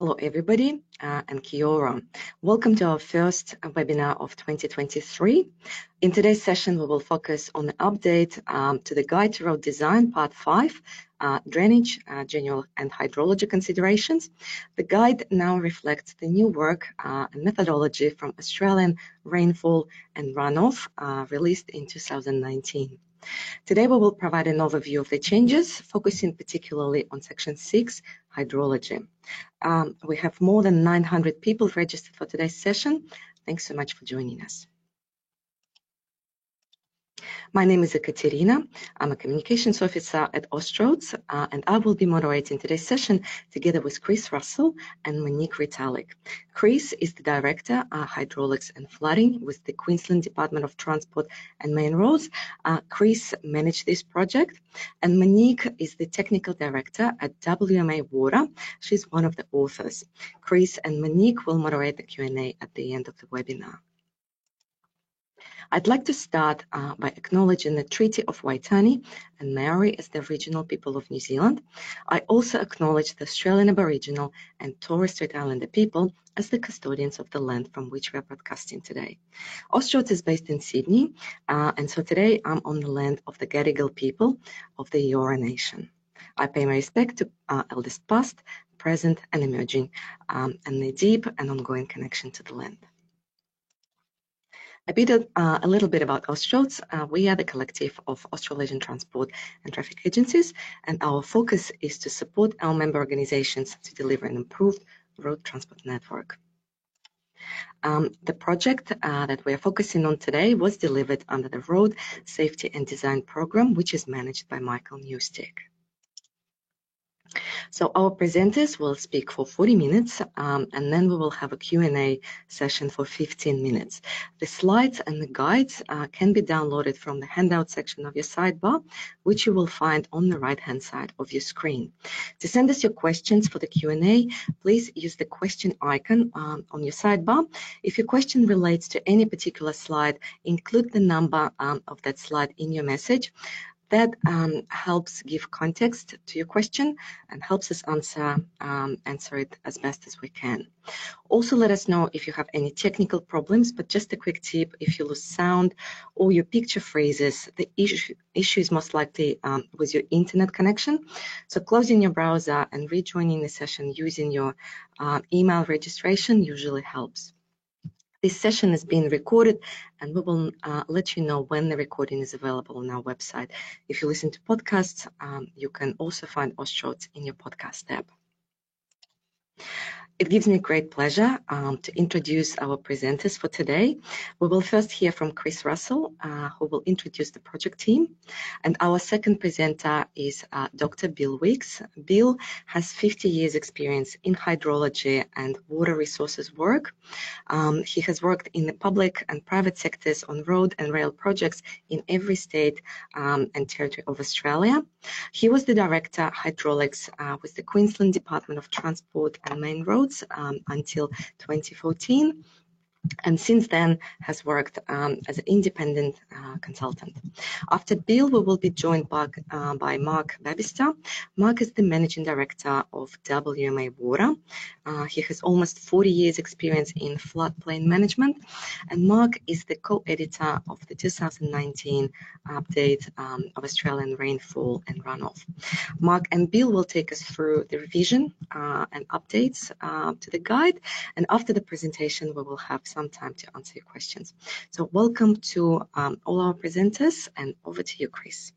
Hello, everybody, uh, and Kia ora. Welcome to our first webinar of 2023. In today's session, we will focus on the update um, to the Guide to Road Design, Part 5, uh, Drainage, uh, General and Hydrology Considerations. The guide now reflects the new work uh, and methodology from Australian Rainfall and Runoff, uh, released in 2019. Today, we will provide an overview of the changes, focusing particularly on Section 6, hydrology. Um, we have more than 900 people registered for today's session. Thanks so much for joining us. My name is Ekaterina. I'm a communications officer at Austroads, uh, and I will be moderating today's session together with Chris Russell and Monique Retallick. Chris is the Director, uh, Hydraulics and Flooding with the Queensland Department of Transport and Main Roads. Uh, Chris managed this project, and Monique is the Technical Director at WMA Water. She's one of the authors. Chris and Monique will moderate the Q&A at the end of the webinar. I'd like to start uh, by acknowledging the Treaty of Waitangi and Maori as the original people of New Zealand. I also acknowledge the Australian Aboriginal and Torres Strait Islander people as the custodians of the land from which we are broadcasting today. Austroads is based in Sydney, uh, and so today I'm on the land of the Gadigal people of the Eora Nation. I pay my respect to uh, elders past, present, and emerging, um, and the deep and ongoing connection to the land. A bit of, uh, a little bit about Austroads. Uh, we are the collective of Australasian transport and traffic agencies, and our focus is to support our member organizations to deliver an improved road transport network. Um, the project uh, that we are focusing on today was delivered under the Road Safety and Design Program, which is managed by Michael Newstick. So our presenters will speak for 40 minutes um, and then we will have a Q&A session for 15 minutes. The slides and the guides uh, can be downloaded from the handout section of your sidebar, which you will find on the right-hand side of your screen. To send us your questions for the Q&A, please use the question icon um, on your sidebar. If your question relates to any particular slide, include the number um, of that slide in your message. That um, helps give context to your question and helps us answer um, answer it as best as we can. Also, let us know if you have any technical problems, but just a quick tip, if you lose sound or your picture freezes, the issue, issue is most likely um, with your internet connection. So closing your browser and rejoining the session using your uh, email registration usually helps. This session is being recorded and we will uh, let you know when the recording is available on our website. If you listen to podcasts, um, you can also find Austroads in your podcast tab. It gives me great pleasure um, to introduce our presenters for today. We will first hear from Chris Russell, uh, who will introduce the project team. And our second presenter is uh, Dr. Bill Weeks. Bill has 50 years experience in hydrology and water resources work. Um, he has worked in the public and private sectors on road and rail projects in every state um, and territory of Australia. He was the director hydraulics uh, with the Queensland Department of Transport and Main Roads um, until 2014 and since then has worked um, as an independent uh, consultant. After Bill, we will be joined by, uh, by Mark Babister. Mark is the managing director of WMA Water. Uh, he has almost 40 years experience in floodplain management, and Mark is the co-editor of the 2019 update um, of Australian rainfall and runoff. Mark and Bill will take us through the revision uh, and updates uh, to the guide, and after the presentation, we will have some time to answer your questions. So welcome to um, all our presenters and over to you, Chris.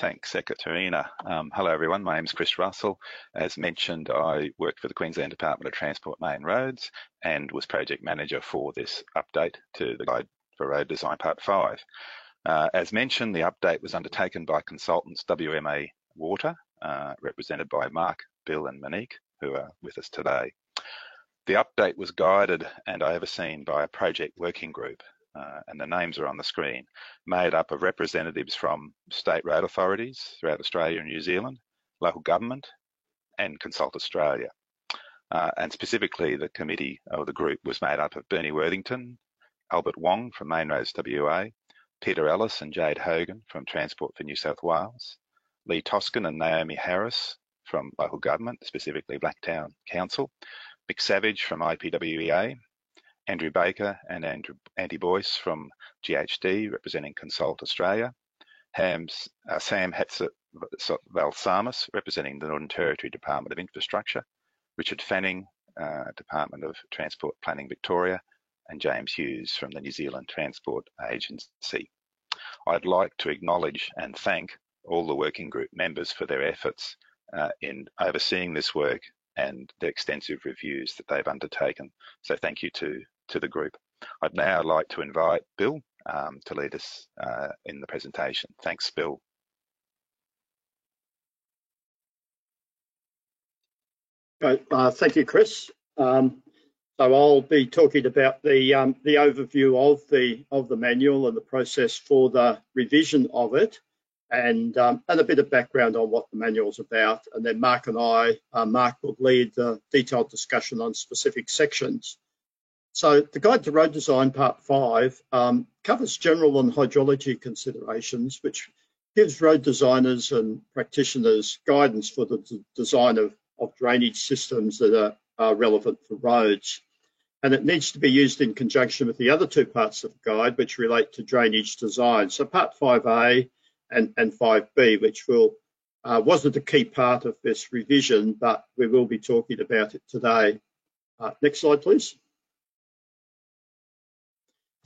Thanks, Ekaterina. Um, hello, everyone. My name is Chris Russell. As mentioned, I worked for the Queensland Department of Transport Main Roads and was project manager for this update to the Guide for Road Design Part 5. Uh, as mentioned, the update was undertaken by consultants WMA Water, uh, represented by Mark, Bill and Monique, who are with us today. The update was guided and overseen by a project working group, uh, and the names are on the screen, made up of representatives from state road authorities throughout Australia and New Zealand, local government, and Consult Australia. Uh, and specifically, the committee or the group was made up of Bernie Worthington, Albert Wong from Main Roads WA, Peter Ellis and Jade Hogan from Transport for New South Wales, Lee Toskin and Naomi Harris from local government, specifically Blacktown Council, Mick Savage from IPWEA, Andrew Baker and Andrew, Andy Boyce from GHD representing Consult Australia, Hams, uh, Sam Valsamis representing the Northern Territory Department of Infrastructure, Richard Fanning, uh, Department of Transport Planning Victoria, and James Hughes from the New Zealand Transport Agency. I'd like to acknowledge and thank all the working group members for their efforts uh, in overseeing this work and the extensive reviews that they've undertaken. So thank you to, to the group. I'd now like to invite Bill um, to lead us uh, in the presentation. Thanks, Bill. Uh, thank you, Chris. Um, so I'll be talking about the um, the overview of the of the manual and the process for the revision of it, and um, and a bit of background on what the manual is about. And then Mark and I, uh, Mark will lead the detailed discussion on specific sections. So the Guide to Road Design Part 5 um, covers general and hydrology considerations, which gives road designers and practitioners guidance for the design of, of drainage systems that are are relevant for roads. And it needs to be used in conjunction with the other two parts of the guide, which relate to drainage design. So part 5A and, and 5B, which will uh, wasn't a key part of this revision, but we will be talking about it today. Uh, next slide, please.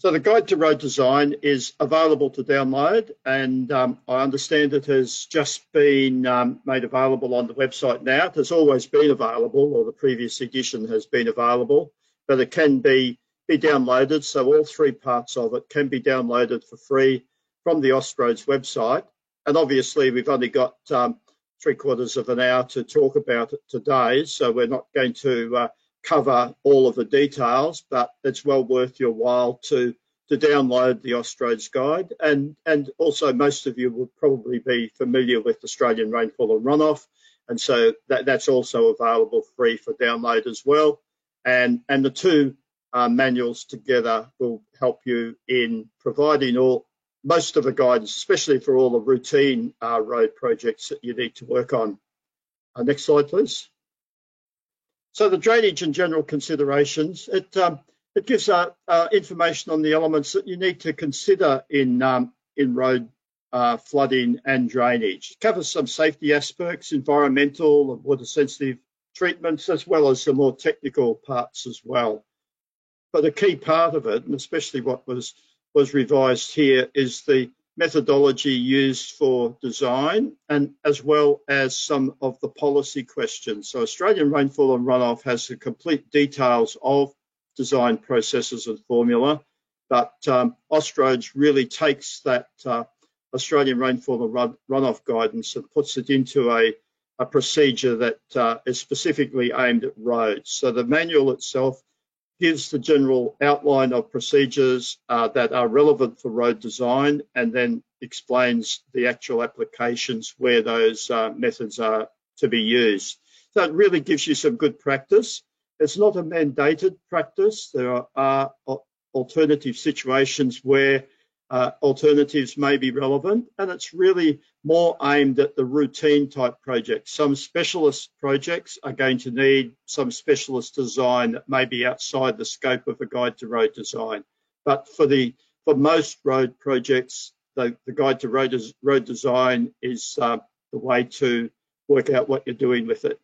So the Guide to Road Design is available to download and um, I understand it has just been um, made available on the website now. It has always been available or the previous edition has been available, but it can be, be downloaded. So all three parts of it can be downloaded for free from the Austroads website. And obviously we've only got um, three quarters of an hour to talk about it today. So we're not going to uh, cover all of the details, but it's well worth your while to to download the Austroads guide. And, and also most of you will probably be familiar with Australian rainfall and runoff. And so that, that's also available free for download as well. And, and the two uh, manuals together will help you in providing all most of the guidance, especially for all the routine uh, road projects that you need to work on. Uh, next slide, please. So the drainage and general considerations, it, um, it gives uh, uh, information on the elements that you need to consider in, um, in road uh, flooding and drainage. It covers some safety aspects, environmental and water sensitive treatments, as well as the more technical parts as well. But a key part of it, and especially what was, was revised here, is the methodology used for design and as well as some of the policy questions. So Australian Rainfall and Runoff has the complete details of design processes and formula, but um, really takes that uh, Australian Rainfall and run Runoff guidance and puts it into a, a procedure that uh, is specifically aimed at roads. So the manual itself gives the general outline of procedures uh, that are relevant for road design and then explains the actual applications where those uh, methods are to be used. So it really gives you some good practice. It's not a mandated practice. There are, are alternative situations where uh, alternatives may be relevant and it's really more aimed at the routine type projects. Some specialist projects are going to need some specialist design that may be outside the scope of a guide to road design. But for the for most road projects, the, the guide to road, road design is uh, the way to work out what you're doing with it.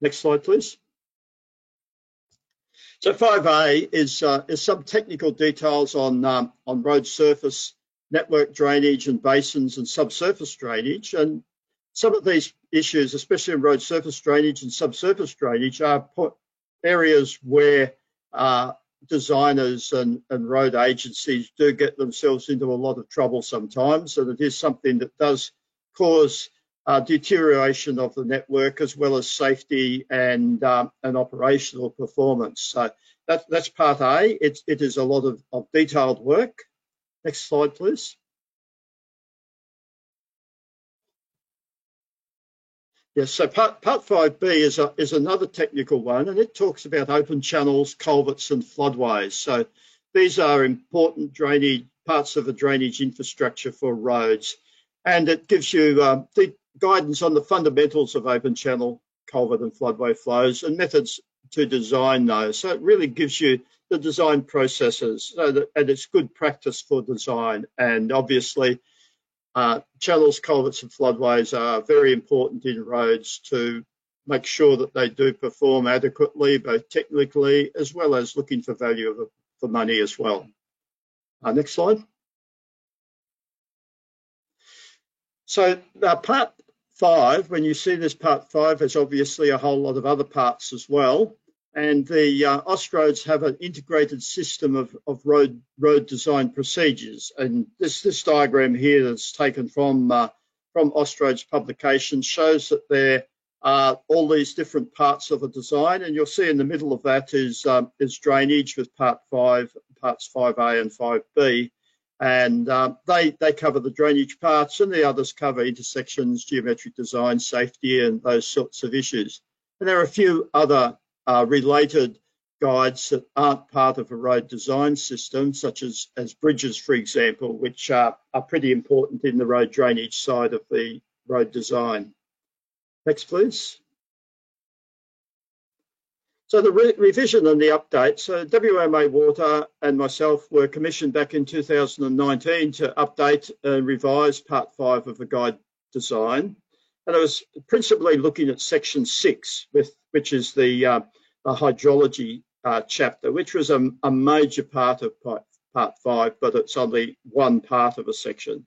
Next slide, please. So 5A is, uh, is some technical details on, um, on road surface network drainage and basins and subsurface drainage. And some of these issues, especially in road surface drainage and subsurface drainage, are areas where uh, designers and, and road agencies do get themselves into a lot of trouble sometimes. And it is something that does cause uh, deterioration of the network as well as safety and um, and operational performance. So that, that's part A. It's, it is a lot of, of detailed work. Next slide, please. Yes, so part, part 5B is, a, is another technical one and it talks about open channels, culverts and floodways. So these are important drainage parts of the drainage infrastructure for roads and it gives you um, de guidance on the fundamentals of open channel culvert and floodway flows and methods to design those. So it really gives you the design processes so that, and it's good practice for design. And obviously, uh, channels, culverts and floodways are very important in roads to make sure that they do perform adequately, both technically as well as looking for value for money as well. Uh, next slide. So uh, part five, when you see this part five, there's obviously a whole lot of other parts as well. And the uh, Austroads have an integrated system of, of road road design procedures. And this this diagram here that's taken from uh, from Austroads publication shows that there are all these different parts of a design. And you'll see in the middle of that is um, is drainage with part five, parts 5A and 5B. And um, they, they cover the drainage parts and the others cover intersections, geometric design, safety and those sorts of issues. And there are a few other uh, related guides that aren't part of a road design system, such as, as bridges, for example, which are, are pretty important in the road drainage side of the road design. Next, please. So the re revision and the update. So WMA Water and myself were commissioned back in 2019 to update and revise part five of the guide design. And I was principally looking at section six, with, which is the, uh, the hydrology uh, chapter, which was a, a, major part of part, part five, but it's only one part of a section.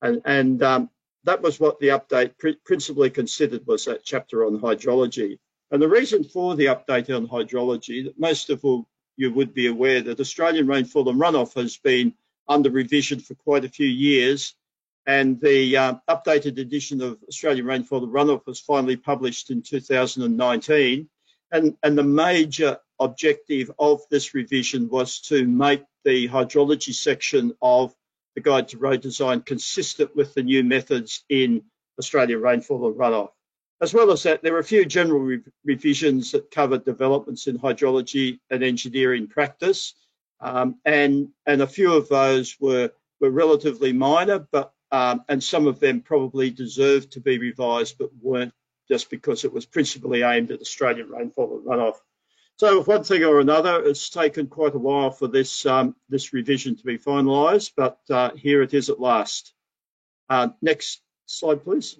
And, and um, that was what the update pr principally considered was that chapter on hydrology. And the reason for the update on hydrology, that most of you would be aware that Australian rainfall and runoff has been under revision for quite a few years. And the uh, updated edition of Australian rainfall and runoff was finally published in 2019. And, and the major objective of this revision was to make the hydrology section of the Guide to Road Design consistent with the new methods in Australian rainfall and runoff. As well as that, there were a few general re revisions that covered developments in hydrology and engineering practice, um, and and a few of those were were relatively minor, but um, and some of them probably deserved to be revised, but weren't just because it was principally aimed at Australian rainfall and runoff. So, one thing or another, it's taken quite a while for this um, this revision to be finalised, but uh, here it is at last. Uh, next slide, please.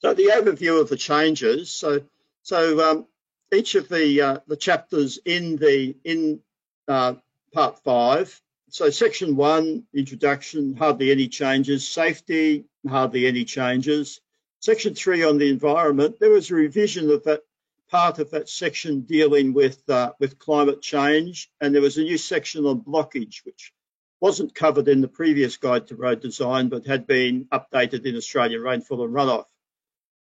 So the overview of the changes. So, so um, each of the uh, the chapters in the in uh, part five. So section one, introduction, hardly any changes. Safety, hardly any changes. Section three on the environment, there was a revision of that part of that section dealing with uh, with climate change, and there was a new section on blockage, which wasn't covered in the previous guide to road design, but had been updated in Australian rainfall and runoff.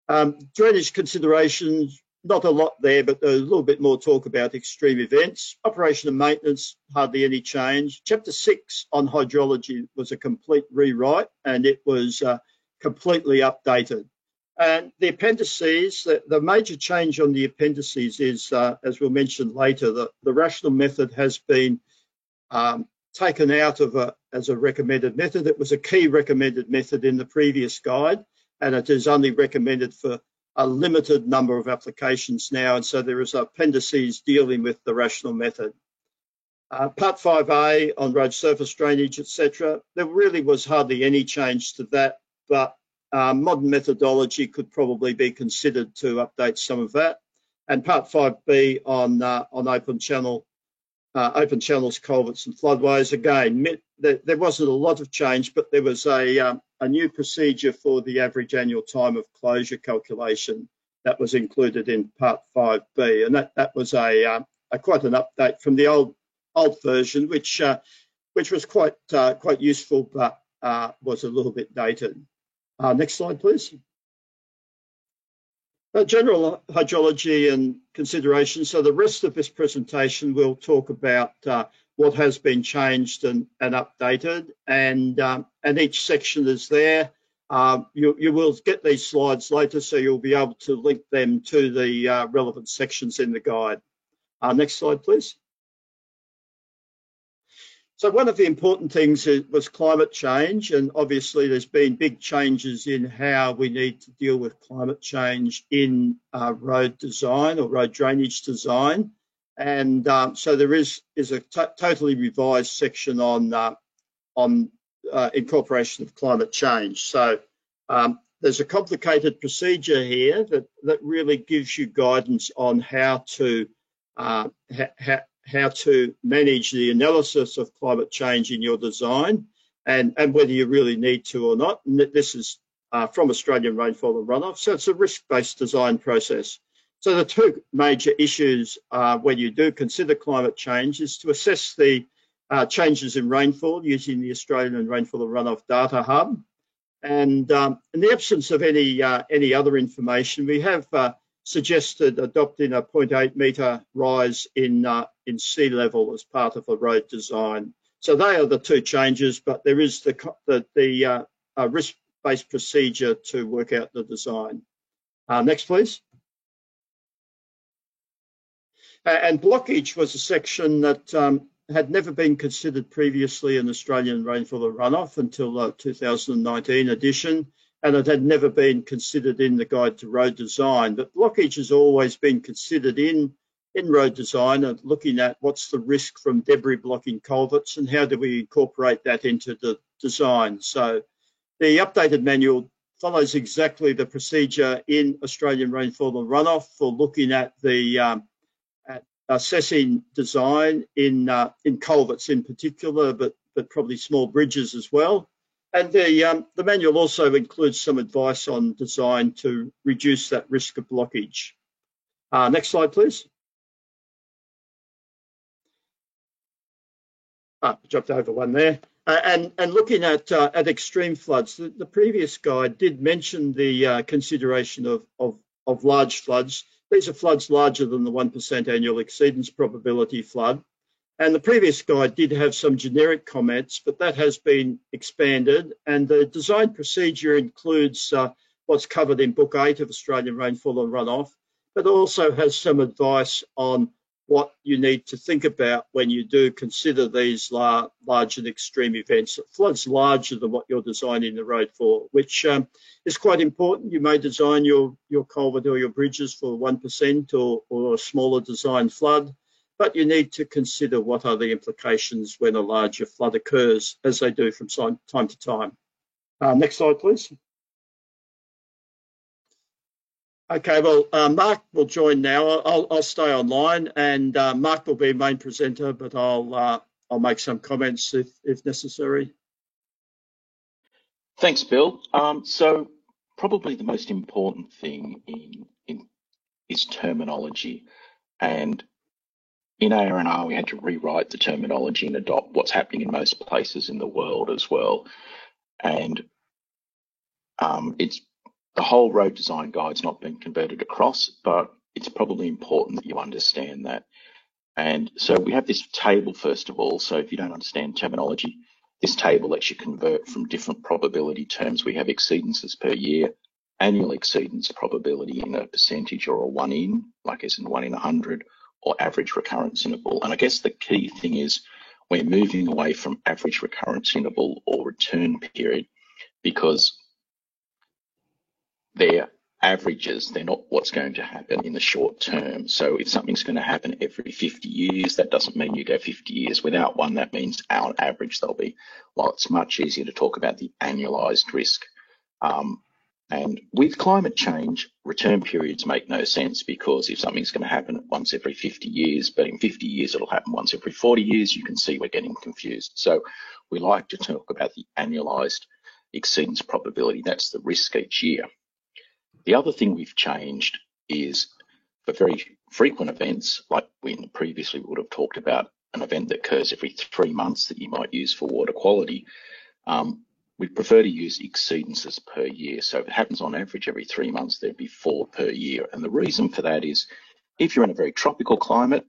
Um, drainage considerations, not a lot there, but a little bit more talk about extreme events. Operation and maintenance, hardly any change. Chapter six on hydrology was a complete rewrite and it was uh, completely updated. And the appendices, the, the, major change on the appendices is, uh, as we'll mention later, that the rational method has been um, taken out of a, as a recommended method. It was a key recommended method in the previous guide and it is only recommended for a limited number of applications now. And so there is appendices dealing with the rational method. Uh, part 5A on road surface drainage, etc. There really was hardly any change to that, but uh, modern methodology could probably be considered to update some of that. And part 5B on, uh, on open channel uh, open channels, culverts and floodways. Again, there, there, wasn't a lot of change, but there was a, um, a new procedure for the average annual time of closure calculation that was included in part 5b. And that, that was a, uh, a quite an update from the old old version, which uh, which was quite uh, quite useful, but uh, was a little bit dated. Uh, next slide, please. Uh, general hydrology and considerations. So the rest of this presentation will talk about uh, what has been changed and, and updated, and um, and each section is there. Um, you, you will get these slides later, so you'll be able to link them to the uh, relevant sections in the guide. Uh, next slide, please. So one of the important things was climate change, and obviously there's been big changes in how we need to deal with climate change in uh, road design or road drainage design. And um, so there is is a totally revised section on uh, on uh, incorporation of climate change. So um, there's a complicated procedure here that that really gives you guidance on how to uh, ha how to manage the analysis of climate change in your design and, and whether you really need to or not. And this is uh, from Australian Rainfall and Runoff. So it's a risk-based design process. So the two major issues uh, when you do consider climate change is to assess the uh, changes in rainfall using the Australian Rainfall and Runoff Data Hub. And um, in the absence of any uh, any other information, we have uh, suggested adopting a 0.8 metre rise in, uh, in sea level as part of the road design. So they are the two changes, but there is the, the, the uh, uh, risk-based procedure to work out the design. Uh, next, please. and blockage was a section that um, had never been considered previously in Australian rainfall runoff until the 2019 edition and it had never been considered in the guide to road design. But blockage has always been considered in, in road design and looking at what's the risk from debris blocking culverts and how do we incorporate that into the design. So the updated manual follows exactly the procedure in Australian rainfall and runoff for looking at the um, at assessing design in uh, in culverts in particular, but but probably small bridges as well. And the, um, the manual also includes some advice on design to reduce that risk of blockage. Uh, next slide, please. Ah, jumped over one there. Uh, and, and looking at, uh, at extreme floods, the, the, previous guide did mention the uh, consideration of, of, of large floods. These are floods larger than the 1% annual exceedance probability flood. And the previous guide did have some generic comments, but that has been expanded. And the design procedure includes uh, what's covered in Book 8 of Australian Rainfall and Runoff, but also has some advice on what you need to think about when you do consider these large and extreme events. Floods larger than what you're designing the road for, which um, is quite important. You may design your, your culvert or your bridges for 1% or, or a smaller design flood but you need to consider what are the implications when a larger flood occurs, as they do from time to time. Uh, next slide, please. Okay, well, uh, Mark will join now. I'll, I'll stay online, and uh, Mark will be main presenter, but I'll uh, I'll make some comments if if necessary. Thanks, Bill. Um, so, probably the most important thing in in is terminology, and in ARNR, we had to rewrite the terminology and adopt what's happening in most places in the world as well. And um, it's the whole road design guide's not been converted across, but it's probably important that you understand that. And so we have this table first of all. So if you don't understand terminology, this table lets you convert from different probability terms. We have exceedances per year, annual exceedance probability in a percentage or a one in, like as in one in a hundred, or average recurrence interval. And I guess the key thing is we're moving away from average recurrence interval or return period because they're averages, they're not what's going to happen in the short term. So if something's going to happen every 50 years, that doesn't mean you go 50 years without one. That means on average they'll be, well, it's much easier to talk about the annualized risk. Um, and with climate change, return periods make no sense because if something's going to happen once every 50 years, but in 50 years it'll happen once every 40 years, you can see we're getting confused. So we like to talk about the annualized exceedance probability. That's the risk each year. The other thing we've changed is for very frequent events, like we previously we would have talked about an event that occurs every three months that you might use for water quality. Um, we prefer to use exceedances per year. So if it happens on average every three months, there'd be four per year. And the reason for that is if you're in a very tropical climate,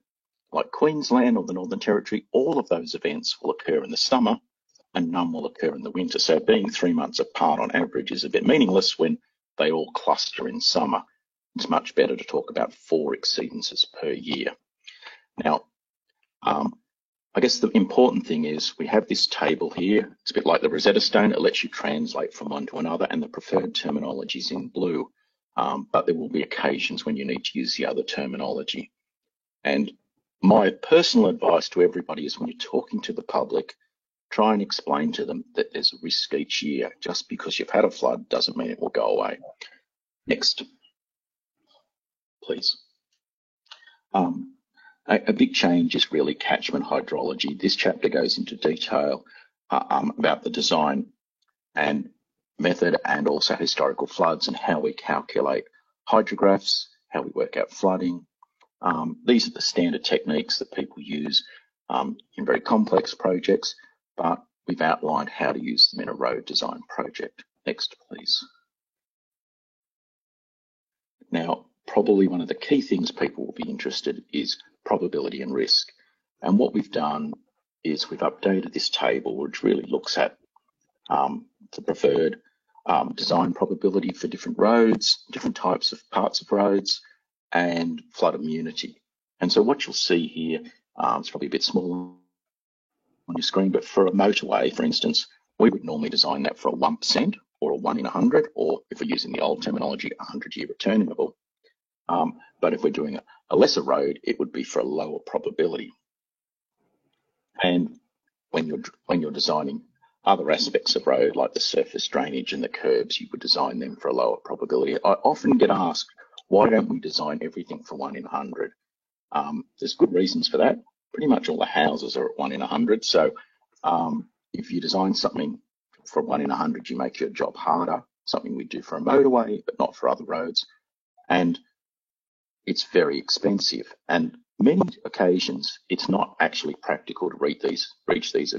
like Queensland or the Northern Territory, all of those events will occur in the summer and none will occur in the winter. So being three months apart on average is a bit meaningless when they all cluster in summer. It's much better to talk about four exceedances per year. Now, um, I guess the important thing is we have this table here. It's a bit like the Rosetta Stone. It lets you translate from one to another and the preferred terminology is in blue. Um, but there will be occasions when you need to use the other terminology. And my personal advice to everybody is when you're talking to the public, try and explain to them that there's a risk each year. Just because you've had a flood doesn't mean it will go away. Next, please. Um, a, a, big change is really catchment hydrology. This chapter goes into detail uh, um, about the design and method and also historical floods and how we calculate hydrographs, how we work out flooding. Um, these are the standard techniques that people use um, in very complex projects, but we've outlined how to use them in a road design project. Next, please. Now, probably one of the key things people will be interested is probability and risk. And what we've done is we've updated this table, which really looks at um, the preferred um, design probability for different roads, different types of parts of roads, and flood immunity. And so what you'll see here, um, it's probably a bit smaller on your screen, but for a motorway, for instance, we would normally design that for a 1% or a 1 in 100, or if we're using the old terminology, a 100 year return interval. Um, but if we're doing a, lesser road, it would be for a lower probability. And when you're when you're designing other aspects of road, like the surface drainage and the curbs, you would design them for a lower probability. I often get asked, why don't we design everything for one in a hundred? Um, there's good reasons for that. Pretty much all the houses are at one in a hundred. So um, if you design something for one in a hundred, you make your job harder. Something we do for a motorway, but not for other roads. And it's very expensive. And many occasions, it's not actually practical to reach these, reach these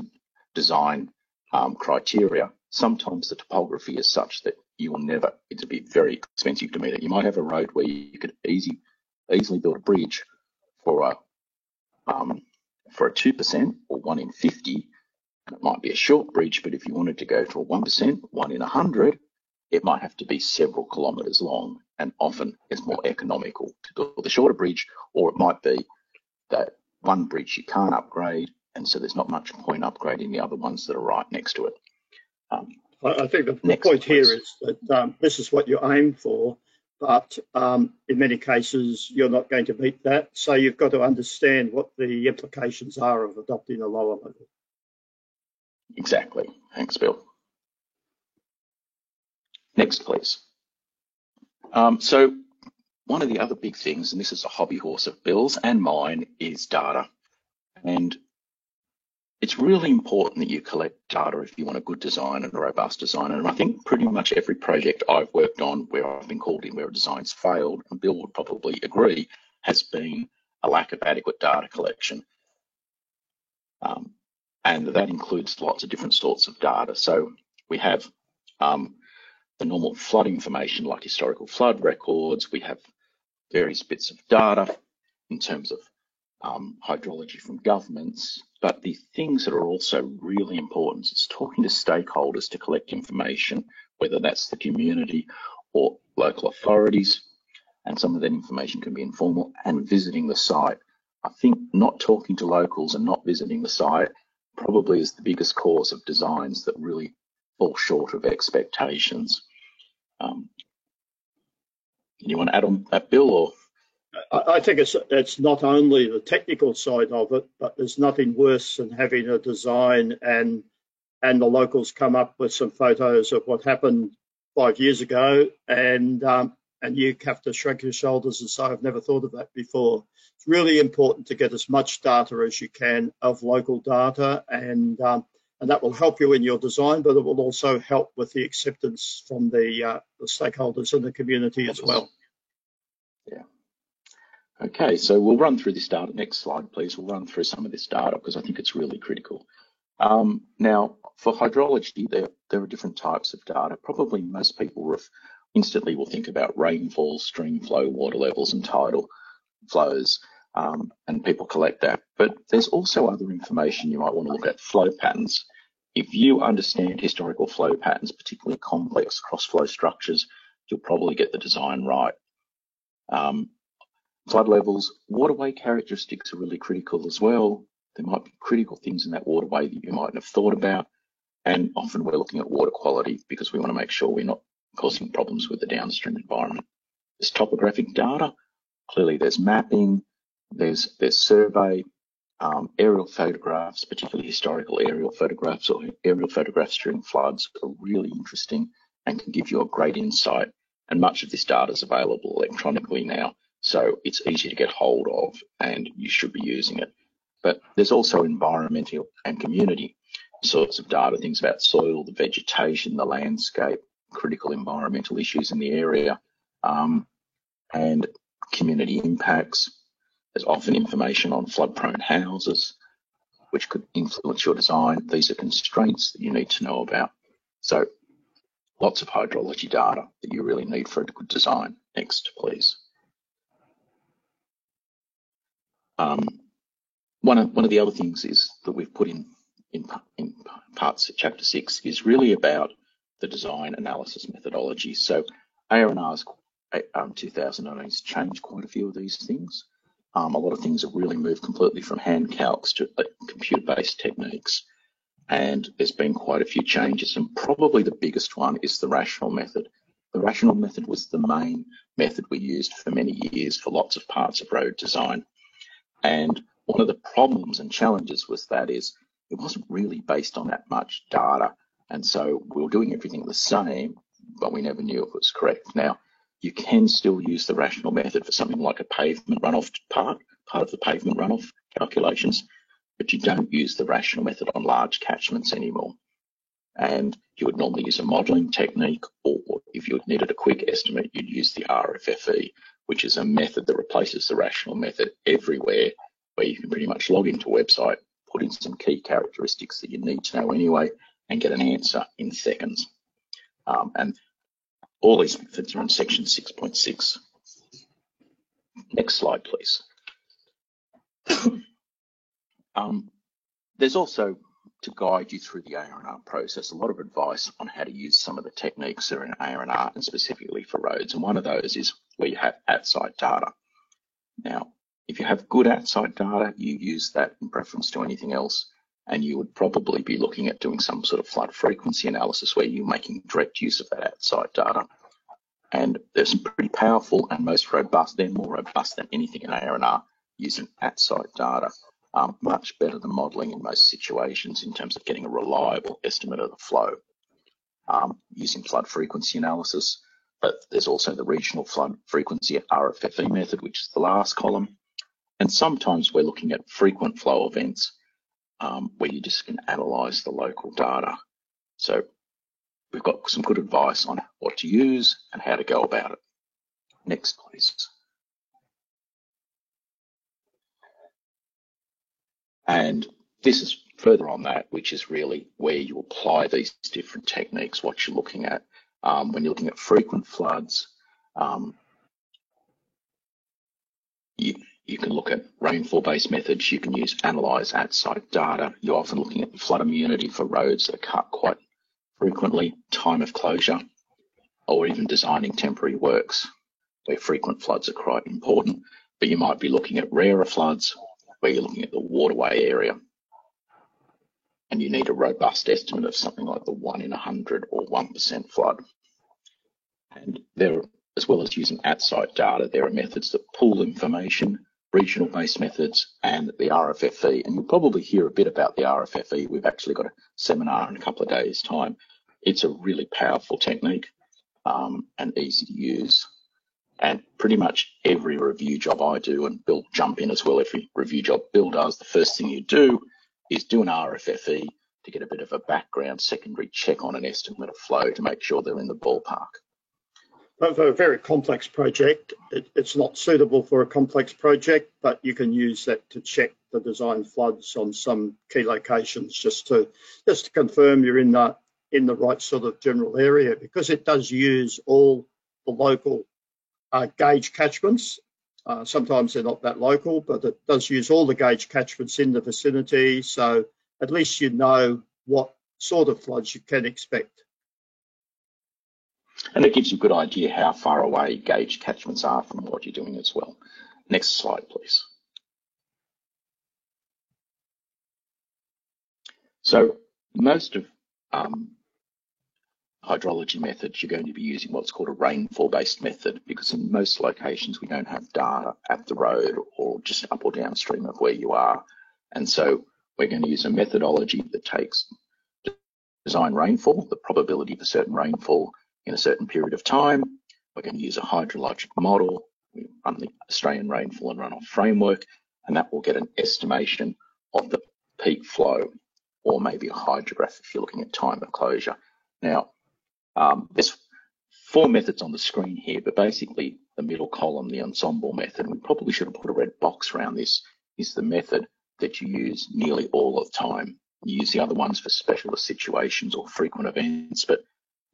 design um, criteria. Sometimes the topography is such that you will never, it'll be very expensive to meet it. You might have a road where you could easy, easily build a bridge for a, um, for a 2% or one in 50, and it might be a short bridge, but if you wanted to go to a 1%, one in 100, it might have to be several kilometres long and often it's more economical to build the shorter bridge, or it might be that one bridge you can't upgrade, and so there's not much point upgrading the other ones that are right next to it. Um, I think the, the point here is that um, this is what you aim for, but um, in many cases you're not going to meet that. So you've got to understand what the implications are of adopting a lower level. Exactly. Thanks, Bill. Next, please. Um, so one of the other big things, and this is a hobby horse of Bill's and mine, is data. And it's really important that you collect data if you want a good design and a robust design. And I think pretty much every project I've worked on where I've been called in where a design's failed, and Bill would probably agree, has been a lack of adequate data collection. Um, and that includes lots of different sorts of data. So we have um, the normal flood information like historical flood records. We have various bits of data in terms of um, hydrology from governments. But the things that are also really important is talking to stakeholders to collect information, whether that's the community or local authorities. And some of that information can be informal and visiting the site. I think not talking to locals and not visiting the site probably is the biggest cause of designs that really fall short of expectations. Um, you want to add on that, Bill, or? I think it's it's not only the technical side of it, but there's nothing worse than having a design and and the locals come up with some photos of what happened five years ago, and um, and you have to shrug your shoulders and say, I've never thought of that before. It's really important to get as much data as you can of local data, and um, and that will help you in your design, but it will also help with the acceptance from the, uh, the stakeholders in the community as well. Yeah. Okay, so we'll run through this data. Next slide, please. We'll run through some of this data because I think it's really critical. Um, now, for hydrology, there, there are different types of data. Probably most people instantly will think about rainfall, stream flow, water levels, and tidal flows, um, and people collect that. But there's also other information you might want to look at, flow patterns. If you understand historical flow patterns, particularly complex cross-flow structures, you'll probably get the design right. Um, flood levels, waterway characteristics are really critical as well. there might be critical things in that waterway that you mightn't have thought about. And often we're looking at water quality because we want to make sure we're not causing problems with the downstream environment. There's topographic data. Clearly there's mapping, there's, there's survey, um, aerial photographs, particularly historical aerial photographs or aerial photographs during floods are really interesting and can give you a great insight. And much of this data is available electronically now, so it's easy to get hold of and you should be using it. But there's also environmental and community sorts of data, things about soil, the vegetation, the landscape, critical environmental issues in the area, um, and community impacts. There's often information on flood-prone houses, which could influence your design. These are constraints that you need to know about. So lots of hydrology data that you really need for a good design. Next, please. Um, one of one of the other things is that we've put in in, in parts of chapter six is really about the design analysis methodology. So ARNR's um, 2009 has changed quite a few of these things. Um, a lot of things have really moved completely from hand calcs to uh, computer-based techniques. And there's been quite a few changes. And probably the biggest one is the rational method. The rational method was the main method we used for many years for lots of parts of road design. And one of the problems and challenges was that is it wasn't really based on that much data. And so we were doing everything the same, but we never knew if it was correct. Now, you can still use the rational method for something like a pavement runoff part, part of the pavement runoff calculations, but you don't use the rational method on large catchments anymore. And you would normally use a modelling technique, or if you needed a quick estimate, you'd use the RFFE, which is a method that replaces the rational method everywhere, where you can pretty much log into a website, put in some key characteristics that you need to know anyway, and get an answer in seconds. Um, and all these methods are in section 6.6. Next slide, please. um, there's also, to guide you through the ARNR process, a lot of advice on how to use some of the techniques that are in ARNR and specifically for roads. And one of those is where you have at-site data. Now, if you have good at-site data, you use that in preference to anything else and you would probably be looking at doing some sort of flood frequency analysis where you're making direct use of that at-site data. And there's some pretty powerful and most robust, they're more robust than anything in ARNR using at-site data. Um, much better than modelling in most situations in terms of getting a reliable estimate of the flow. Um, using flood frequency analysis, but there's also the regional flood frequency RFFE method, which is the last column. And sometimes we're looking at frequent flow events um, where you just can analyze the local data. So we've got some good advice on what to use and how to go about it. Next, please. And this is further on that, which is really where you apply these different techniques, what you're looking at. Um, when you're looking at frequent floods, um, you, you can look at rainfall-based methods. You can use analyze at-site data. You're often looking at flood immunity for roads that cut quite frequently, time of closure, or even designing temporary works where frequent floods are quite important. But you might be looking at rarer floods where you're looking at the waterway area and you need a robust estimate of something like the 1 in 100 or 1% flood. And there, as well as using at-site data, there are methods that pull information regional based methods and the RFFE. And you'll probably hear a bit about the RFFE. We've actually got a seminar in a couple of days time. It's a really powerful technique um, and easy to use. And pretty much every review job I do, and Bill jump in as well, every review job Bill does, the first thing you do is do an RFFE to get a bit of a background secondary check on an estimate of flow to make sure they're in the ballpark for a very complex project, it, it's not suitable for a complex project, but you can use that to check the design floods on some key locations just to just to confirm you're in the in the right sort of general area because it does use all the local uh, gauge catchments. Uh, sometimes they're not that local, but it does use all the gauge catchments in the vicinity. So at least you know what sort of floods you can expect. And it gives you a good idea how far away gauge catchments are from what you're doing as well. Next slide, please. So most of um, hydrology methods, you're going to be using what's called a rainfall-based method because in most locations we don't have data at the road or just up or downstream of where you are. And so we're going to use a methodology that takes design rainfall, the probability of a certain rainfall in a certain period of time. We're going to use a hydrologic model. We run the Australian rainfall and runoff framework, and that will get an estimation of the peak flow or maybe a hydrograph if you're looking at time of closure. Now, um, there's four methods on the screen here, but basically the middle column, the ensemble method, we probably should have put a red box around this, is the method that you use nearly all of the time. You use the other ones for specialist situations or frequent events, but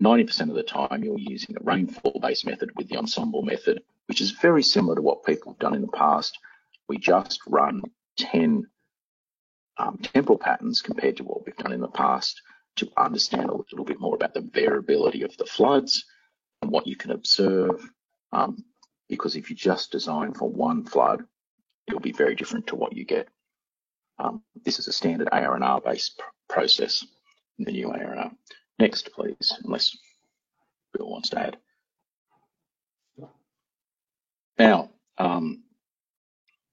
90% of the time you're using a rainfall-based method with the ensemble method, which is very similar to what people have done in the past. We just run 10 um, temporal patterns compared to what we've done in the past to understand a little bit more about the variability of the floods and what you can observe. Um, because if you just design for one flood, it'll be very different to what you get. Um, this is a standard AR&R based pr process in the new AR&R. Next, please, unless Bill wants to add. Now, um,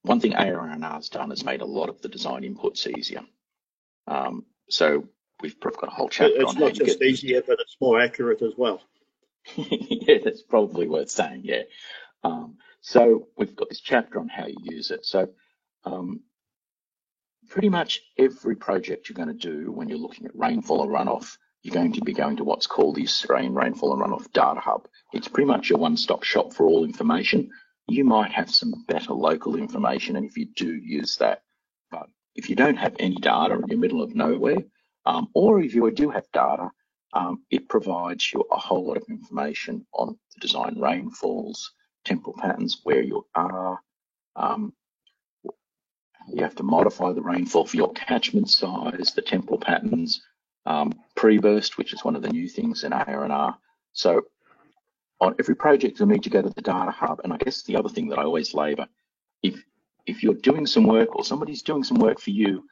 one thing AR&R has done is made a lot of the design inputs easier. Um, so we've got a whole chapter it's on not just easier, but it's more accurate as well. yeah, that's probably worth saying. Yeah. Um, so we've got this chapter on how you use it. So um, pretty much every project you're going to do when you're looking at rainfall or runoff, you're going to be going to what's called the Australian Rainfall and Runoff Data Hub. It's pretty much your one-stop shop for all information. You might have some better local information, and if you do, use that. But if you don't have any data in the middle of nowhere, um, or if you do have data, um, it provides you a whole lot of information on the design rainfalls, temporal patterns, where you are. Um, you have to modify the rainfall for your catchment size, the temporal patterns, um, pre-burst, which is one of the new things in AR&R. So on every project, you'll need to go to the data hub. And I guess the other thing that I always labour, if if you're doing some work or somebody's doing some work for you,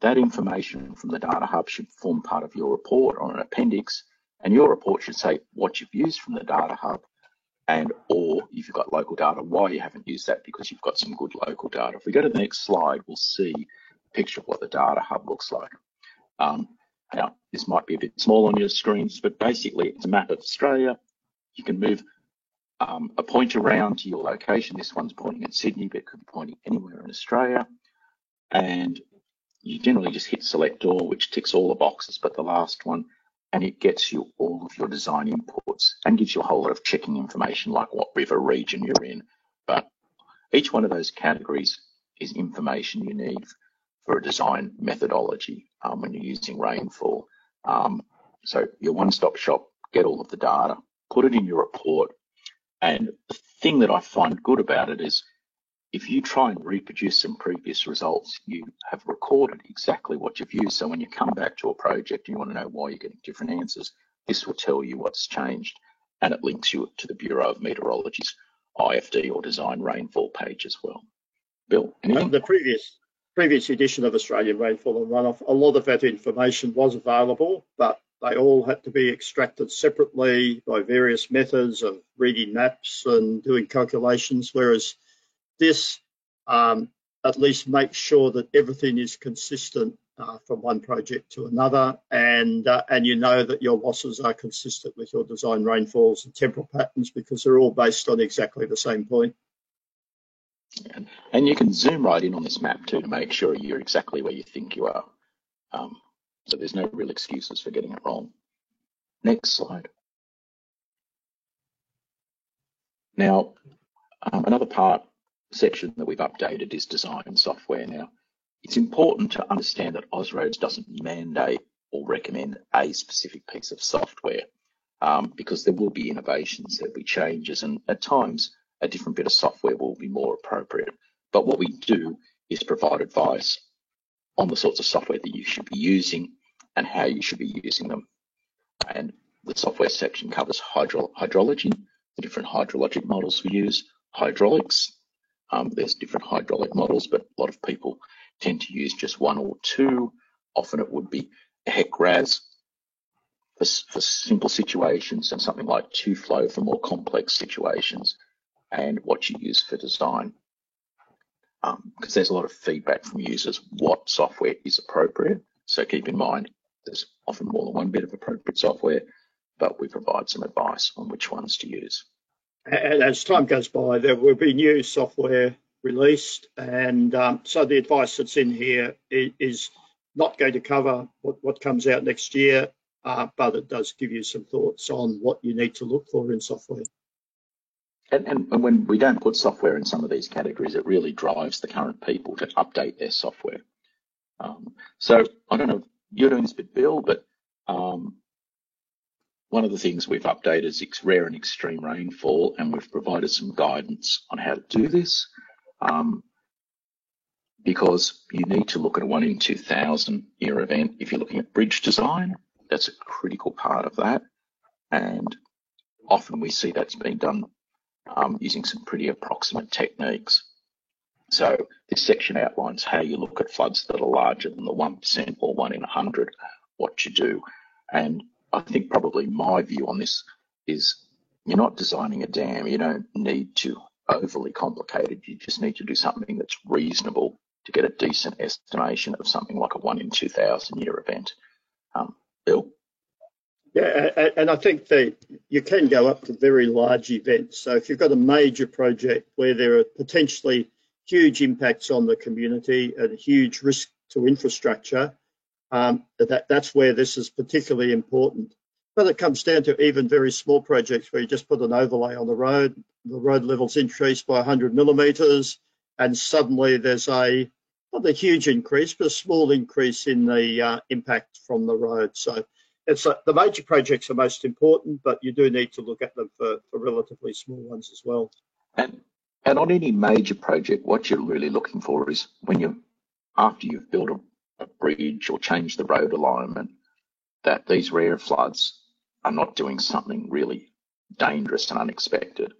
that information from the Data Hub should form part of your report or an appendix, and your report should say what you've used from the Data Hub, and or if you've got local data, why you haven't used that because you've got some good local data. If we go to the next slide, we'll see a picture of what the Data Hub looks like. Um, now, this might be a bit small on your screens, but basically it's a map of Australia. You can move um, a point around to your location. This one's pointing at Sydney, but it could be pointing anywhere in Australia. And you generally just hit select all, which ticks all the boxes but the last one, and it gets you all of your design inputs and gives you a whole lot of checking information like what river region you're in. But each one of those categories is information you need for a design methodology um, when you're using rainfall. Um, so your one-stop shop, get all of the data, put it in your report. And the thing that I find good about it is if you try and reproduce some previous results, you have recorded exactly what you've used. So when you come back to a project and you want to know why you're getting different answers, this will tell you what's changed and it links you to the Bureau of Meteorology's IFD or design rainfall page as well. Bill, anything? The previous previous edition of Australian Rainfall and Runoff, a lot of that information was available, but they all had to be extracted separately by various methods of reading maps and doing calculations, whereas this um, at least makes sure that everything is consistent uh, from one project to another, and uh, and you know that your losses are consistent with your design rainfalls and temporal patterns because they're all based on exactly the same point. And, you can zoom right in on this map too to make sure you're exactly where you think you are. Um, so there's no real excuses for getting it wrong. Next slide. Now, um, another part section that we've updated is design software now. It's important to understand that Austroads doesn't mandate or recommend a specific piece of software um, because there will be innovations, there'll be changes, and at times a different bit of software will be more appropriate. But what we do is provide advice on the sorts of software that you should be using and how you should be using them. And the software section covers hydro hydrology, the different hydrologic models we use, hydraulics, um, there's different hydraulic models, but a lot of people tend to use just one or two. Often it would be HEC-RAS for, for simple situations and something like TUFLOW for more complex situations and what you use for design. Because um, there's a lot of feedback from users what software is appropriate. So keep in mind, there's often more than one bit of appropriate software, but we provide some advice on which ones to use. And as time goes by, there will be new software released, and um, so the advice that's in here is not going to cover what, what comes out next year, uh, but it does give you some thoughts on what you need to look for in software. And, and, when we don't put software in some of these categories, it really drives the current people to update their software. Um, so I don't know if you're doing this bit, Bill, but um, one of the things we've updated is rare and extreme rainfall, and we've provided some guidance on how to do this. Um, because you need to look at a one in 2000 year event. If you're looking at bridge design, that's a critical part of that. And often we see that's being done um, using some pretty approximate techniques. So this section outlines how you look at floods that are larger than the 1% or 1 in 100, what you do. And I think probably my view on this is you're not designing a dam. You don't need to overly complicated. You just need to do something that's reasonable to get a decent estimation of something like a one in 2000 year event. Um, Bill? Yeah, and I think that you can go up to very large events. So if you've got a major project where there are potentially huge impacts on the community and huge risk to infrastructure, um, that, that's where this is particularly important. But it comes down to even very small projects where you just put an overlay on the road, the road levels increase by 100 millimetres, and suddenly there's a not a huge increase, but a small increase in the uh, impact from the road. So it's the major projects are most important, but you do need to look at them for, for relatively small ones as well. And and on any major project, what you're really looking for is when you after you've built a, a bridge or changed the road alignment, that these rare floods are not doing something really dangerous and unexpected.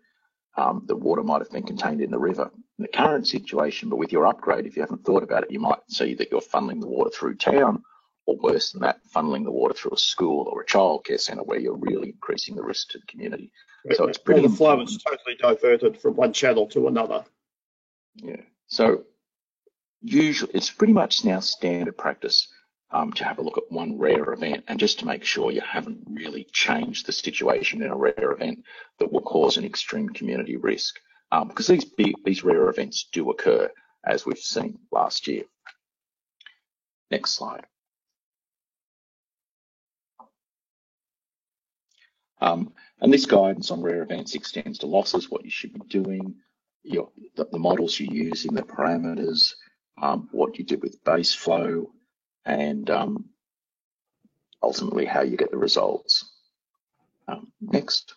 Um, the water might have been contained in the river. In the current situation, but with your upgrade, if you haven't thought about it, you might see that you're funneling the water through town or worse than that, funneling the water through a school or a childcare centre where you're really increasing the risk to the community. So it's pretty. The flow is totally diverted from one channel to another. Yeah. So usually it's pretty much now standard practice um, to have a look at one rare event and just to make sure you haven't really changed the situation in a rare event that will cause an extreme community risk. Um, because these big, these rare events do occur, as we've seen last year. Next slide. Um, and this guidance on rare events extends to losses, what you should be doing, your, the, the models you use in the parameters, um, what you do with base flow, and um, ultimately how you get the results. Um, next.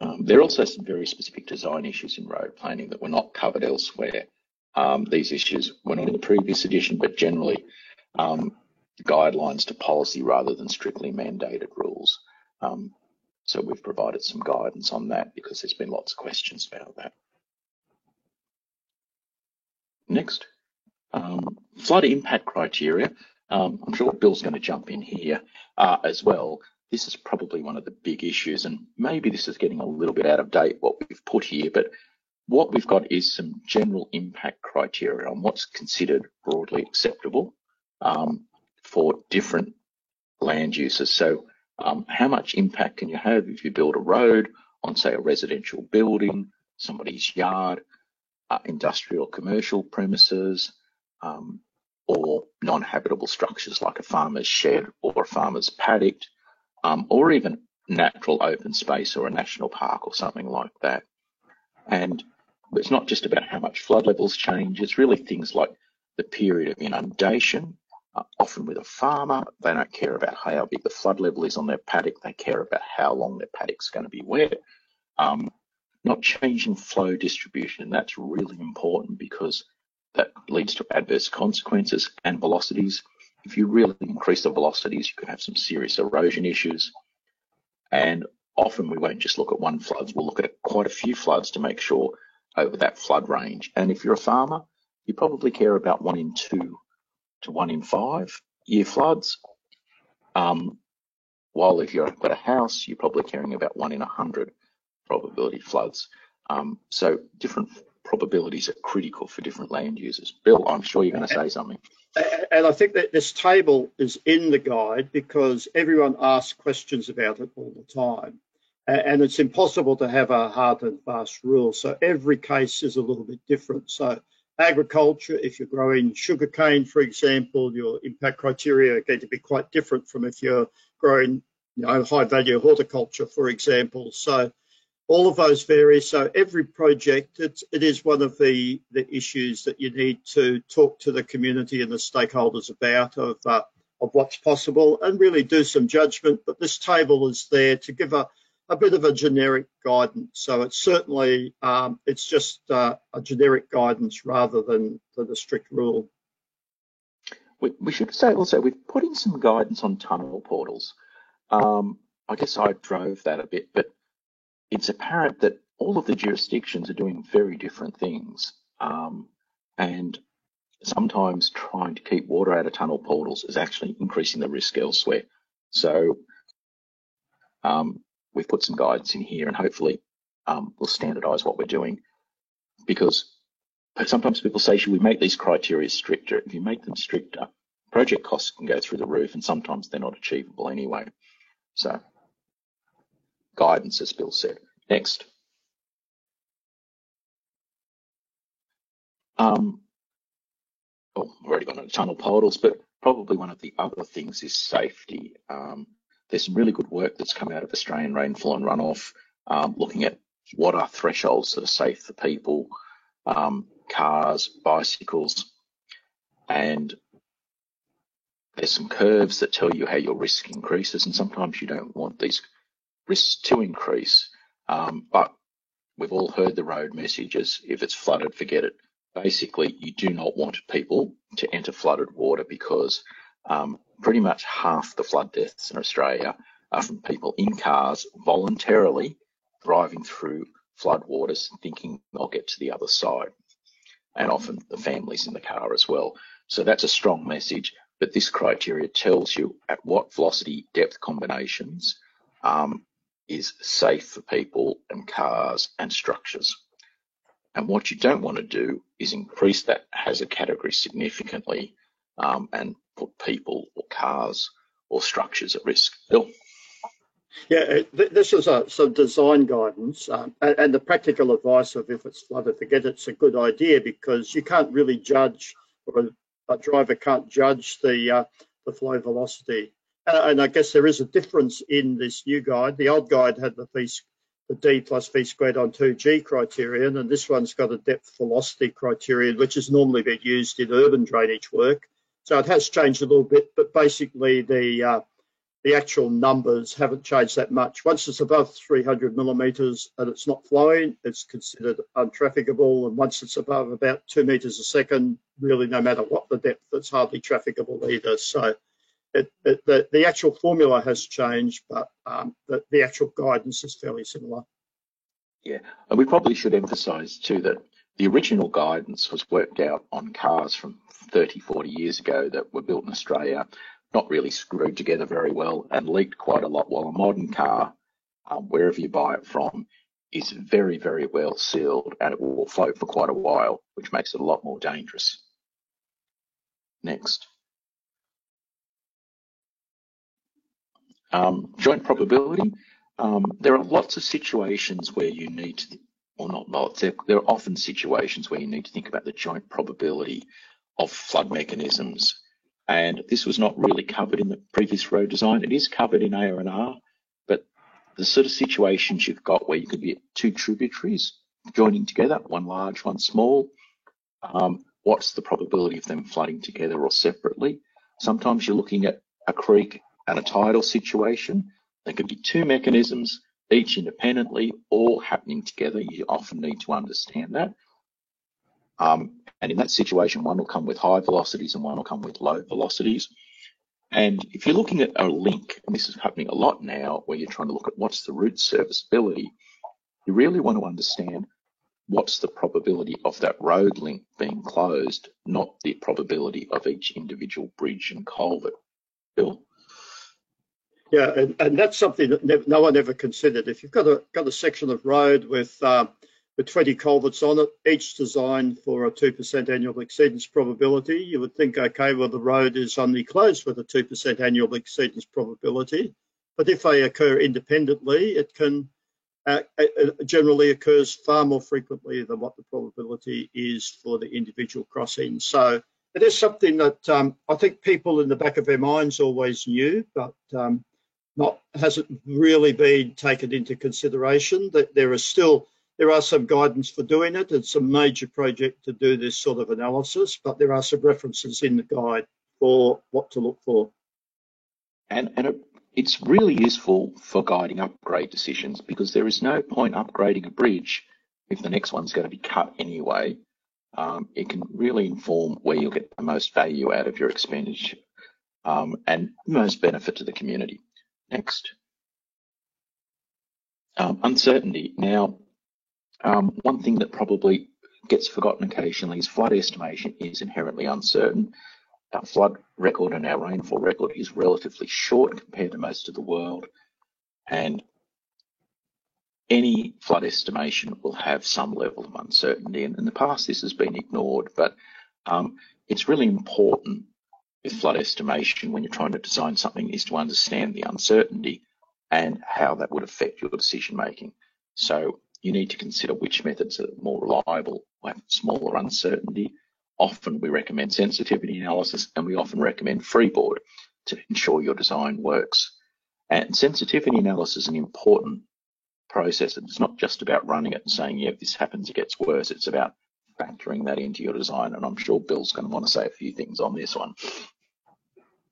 Um, there are also some very specific design issues in road planning that were not covered elsewhere. Um, these issues were not in the previous edition, but generally um, guidelines to policy rather than strictly mandated rules. Um, so we've provided some guidance on that because there's been lots of questions about that. Next, um, flood impact criteria. Um, I'm sure Bill's going to jump in here uh, as well. This is probably one of the big issues, and maybe this is getting a little bit out of date what we've put here, but what we've got is some general impact criteria on what's considered broadly acceptable. Um, for different land uses. So um, how much impact can you have if you build a road on, say, a residential building, somebody's yard, uh, industrial commercial premises, um, or non-habitable structures like a farmer's shed or a farmer's paddock, um, or even natural open space or a national park or something like that. And it's not just about how much flood levels change, it's really things like the period of inundation, often with a farmer, they don't care about how big the flood level is on their paddock. They care about how long their paddock's going to be wet. Um, not changing flow distribution. That's really important because that leads to adverse consequences and velocities. If you really increase the velocities, you can have some serious erosion issues. And often we won't just look at one floods. we'll look at quite a few floods to make sure over that flood range. And if you're a farmer, you probably care about one in two to one in five year floods. Um, while if you've got a house, you're probably caring about one in a hundred probability floods. Um, so different probabilities are critical for different land users. Bill, I'm sure you're going to say something. And I think that this table is in the guide because everyone asks questions about it all the time. And it's impossible to have a hard and fast rule. So every case is a little bit different. So agriculture, if you're growing sugarcane, for example, your impact criteria are going to be quite different from if you're growing you know, high value horticulture, for example. So all of those vary. So every project, it's, it is one of the, the issues that you need to talk to the community and the stakeholders about of, uh, of what's possible and really do some judgment. But this table is there to give a, a bit of a generic guidance. So it's certainly, um, it's just uh, a generic guidance rather than, than a strict rule. We, we should say also, we've put in some guidance on tunnel portals. Um, I guess I drove that a bit, but it's apparent that all of the jurisdictions are doing very different things. Um, and sometimes trying to keep water out of tunnel portals is actually increasing the risk elsewhere. So um, we've put some guidance in here and hopefully um, we'll standardize what we're doing because sometimes people say, should we make these criteria stricter? If you make them stricter, project costs can go through the roof and sometimes they're not achievable anyway. So guidance, as Bill said. Next. Um, oh, I've already gone into tunnel portals, but probably one of the other things is safety. Um, there's some really good work that's come out of Australian rainfall and runoff, um, looking at what are thresholds that are safe for people, um, cars, bicycles, and there's some curves that tell you how your risk increases, and sometimes you don't want these risks to increase. Um, but we've all heard the road messages. If it's flooded, forget it. Basically, you do not want people to enter flooded water because um, pretty much half the flood deaths in Australia are from people in cars voluntarily driving through flood waters thinking they'll get to the other side. And often the families in the car as well. So that's a strong message. But this criteria tells you at what velocity depth combinations um, is safe for people and cars and structures. And what you don't want to do is increase that hazard category significantly um, and put people or cars or structures at risk. Bill? Yeah, this is a, some design guidance um, and, and, the practical advice of if it's flooded, forget it's a good idea because you can't really judge, or a, a driver can't judge the uh, the flow velocity uh, and I guess there is a difference in this new guide. The old guide had the v, the D plus V squared on 2G criterion, and this one's got a depth velocity criterion, which has normally been used in urban drainage work. So it has changed a little bit, but basically the uh, the actual numbers haven't changed that much. Once it's above 300 millimeters and it's not flowing, it's considered untrafficable. And once it's above about two meters a second, really no matter what the depth, it's hardly trafficable either. So it, it, the, the actual formula has changed, but um, the, the actual guidance is fairly similar. Yeah, and we probably should emphasise too that the original guidance was worked out on cars from 30, 40 years ago that were built in Australia, not really screwed together very well and leaked quite a lot, while a modern car, um, wherever you buy it from, is very, very well sealed and it will float for quite a while, which makes it a lot more dangerous. Next. Um, joint probability, um, there are lots of situations where you need to, or not there, there are often situations where you need to think about the joint probability of flood mechanisms. And this was not really covered in the previous road design. It is covered in AR&R, but the sort of situations you've got where you could be two tributaries joining together, one large, one small. Um, what's the probability of them flooding together or separately? Sometimes you're looking at a creek and a tidal situation. There could be two mechanisms, each independently, all happening together. You often need to understand that. Um, and in that situation, one will come with high velocities and one will come with low velocities. And if you're looking at a link, and this is happening a lot now, where you're trying to look at what's the route serviceability, you really want to understand what's the probability of that road link being closed, not the probability of each individual bridge and culvert. Bill? Yeah, and, and that's something that no one ever considered. If you've got a got a section of road with uh, with 20 culverts on it, each designed for a 2% annual exceedance probability, you would think, okay, well, the road is only closed with a 2% annual exceedance probability. But if they occur independently, it can uh, it generally occurs far more frequently than what the probability is for the individual crossing. So it is something that um, I think people in the back of their minds always knew, but um, not hasn't really been taken into consideration. That there are still there are some guidance for doing it. It's a major project to do this sort of analysis, but there are some references in the guide for what to look for. And and it, it's really useful for guiding upgrade decisions because there is no point upgrading a bridge if the next one's going to be cut anyway. Um, it can really inform where you'll get the most value out of your expenditure um, and most benefit to the community. Next. Um, uncertainty. Now, um, one thing that probably gets forgotten occasionally is flood estimation is inherently uncertain. Our flood record and our rainfall record is relatively short compared to most of the world. And any flood estimation will have some level of uncertainty. And in the past, this has been ignored, but um, it's really important with flood estimation when you're trying to design something is to understand the uncertainty and how that would affect your decision making. So you need to consider which methods are more reliable, have smaller uncertainty. Often we recommend sensitivity analysis and we often recommend freeboard to ensure your design works. And sensitivity analysis is an important process. It's not just about running it and saying, yeah, if this happens, it gets worse. It's about factoring that into your design. And I'm sure Bill's going to want to say a few things on this one.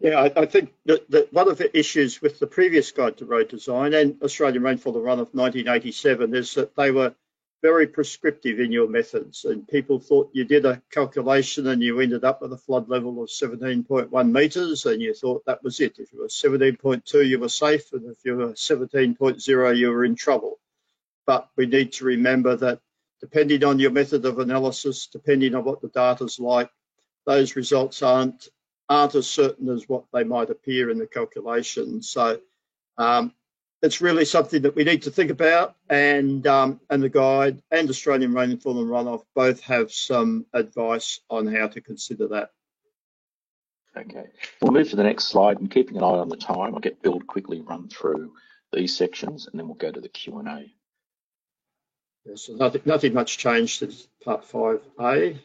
Yeah, I, I think that, that, one of the issues with the previous Guide to Road Design and Australian Rainfall the Runoff 1987 is that they were very prescriptive in your methods, and people thought you did a calculation and you ended up with a flood level of 17.1 metres, and you thought that was it. If you were 17.2, you were safe, and if you were 17.0, you were in trouble. But we need to remember that depending on your method of analysis, depending on what the data's like, those results aren't aren't as certain as what they might appear in the calculation. So um, it's really something that we need to think about and um, and the guide and Australian Rainfall and Runoff both have some advice on how to consider that. Okay, we'll move to the next slide and keeping an eye on the time, I'll get Bill quickly run through these sections and then we'll go to the Q&A. Yeah, so nothing, nothing much changed since part 5A.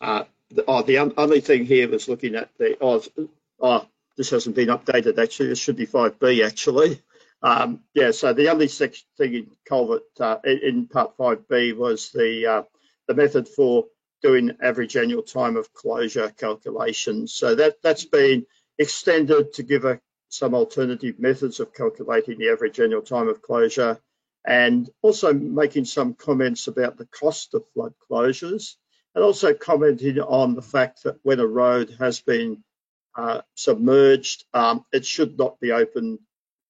Uh, the, oh, the only thing here was looking at the, oh, oh, this hasn't been updated actually, this should be 5B actually. Um, yeah, so the only thing in culvert uh, in part 5B was the, uh, the method for doing average annual time of closure calculations. So that, that's been extended to give a, some alternative methods of calculating the average annual time of closure and also making some comments about the cost of flood closures and also commenting on the fact that when a road has been uh, submerged, um, it should not be opened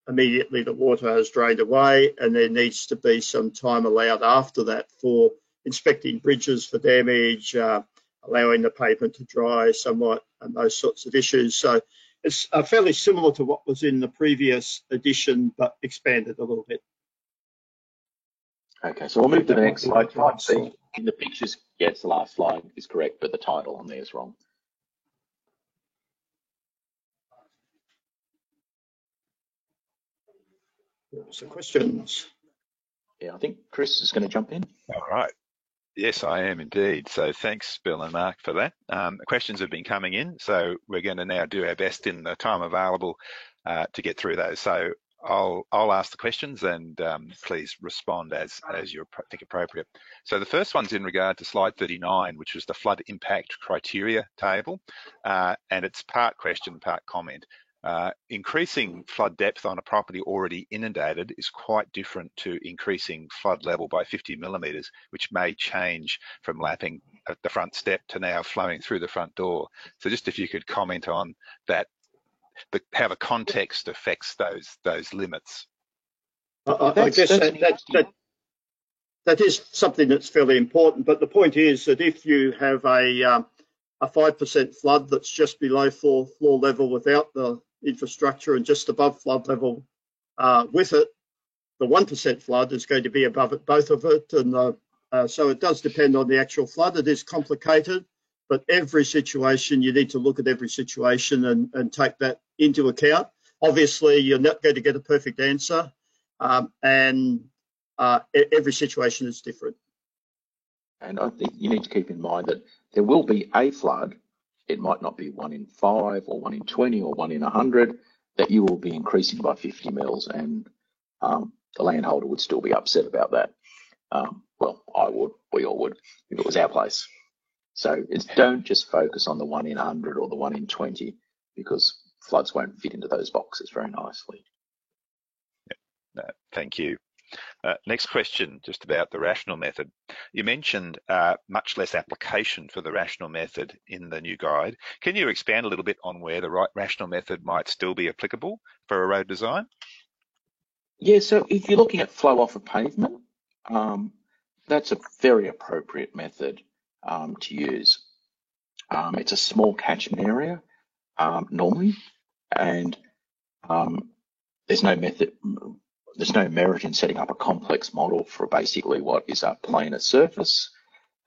immediately the water has drained away and there needs to be some time allowed after that for inspecting bridges for damage, uh, allowing the pavement to dry somewhat and those sorts of issues. So it's uh, fairly similar to what was in the previous edition but expanded a little bit. Okay, so we'll move to the next slide. I see in the pictures, yeah, it's the last slide is correct, but the title on there is wrong. So questions? Yeah, I think Chris is going to jump in. All right. Yes, I am indeed. So thanks, Bill and Mark, for that. Um, questions have been coming in, so we're going to now do our best in the time available uh, to get through those. So I'll I'll ask the questions and um, please respond as as you think appropriate. So the first one's in regard to slide 39, which was the flood impact criteria table, uh, and it's part question, part comment. Uh, increasing flood depth on a property already inundated is quite different to increasing flood level by 50 millimetres, which may change from lapping at the front step to now flowing through the front door. So just if you could comment on that the, how the context affects those those limits. I, I guess that, that, that, that is something that's fairly important. But the point is that if you have a um, a five percent flood that's just below floor floor level without the infrastructure and just above flood level uh, with it, the one percent flood is going to be above it, both of it, and uh, uh, so it does depend on the actual flood. It is complicated, but every situation you need to look at every situation and, and take that into account. Obviously, you're not going to get a perfect answer, um, and uh, every situation is different. And I think you need to keep in mind that there will be a flood. It might not be one in five or one in 20 or one in 100 that you will be increasing by 50 mils and um, the landholder would still be upset about that. Um, well, I would, we all would, if it was our place. So it's don't just focus on the one in 100 or the one in 20 because floods won't fit into those boxes very nicely. Yeah, no, thank you. Uh, next question, just about the rational method. You mentioned uh, much less application for the rational method in the new guide. Can you expand a little bit on where the right rational method might still be applicable for a road design? Yeah, so if you're looking at flow off a pavement, um, that's a very appropriate method um, to use. Um, it's a small catchment area um, normally, and um, there's no method there's no merit in setting up a complex model for basically what is a planar surface.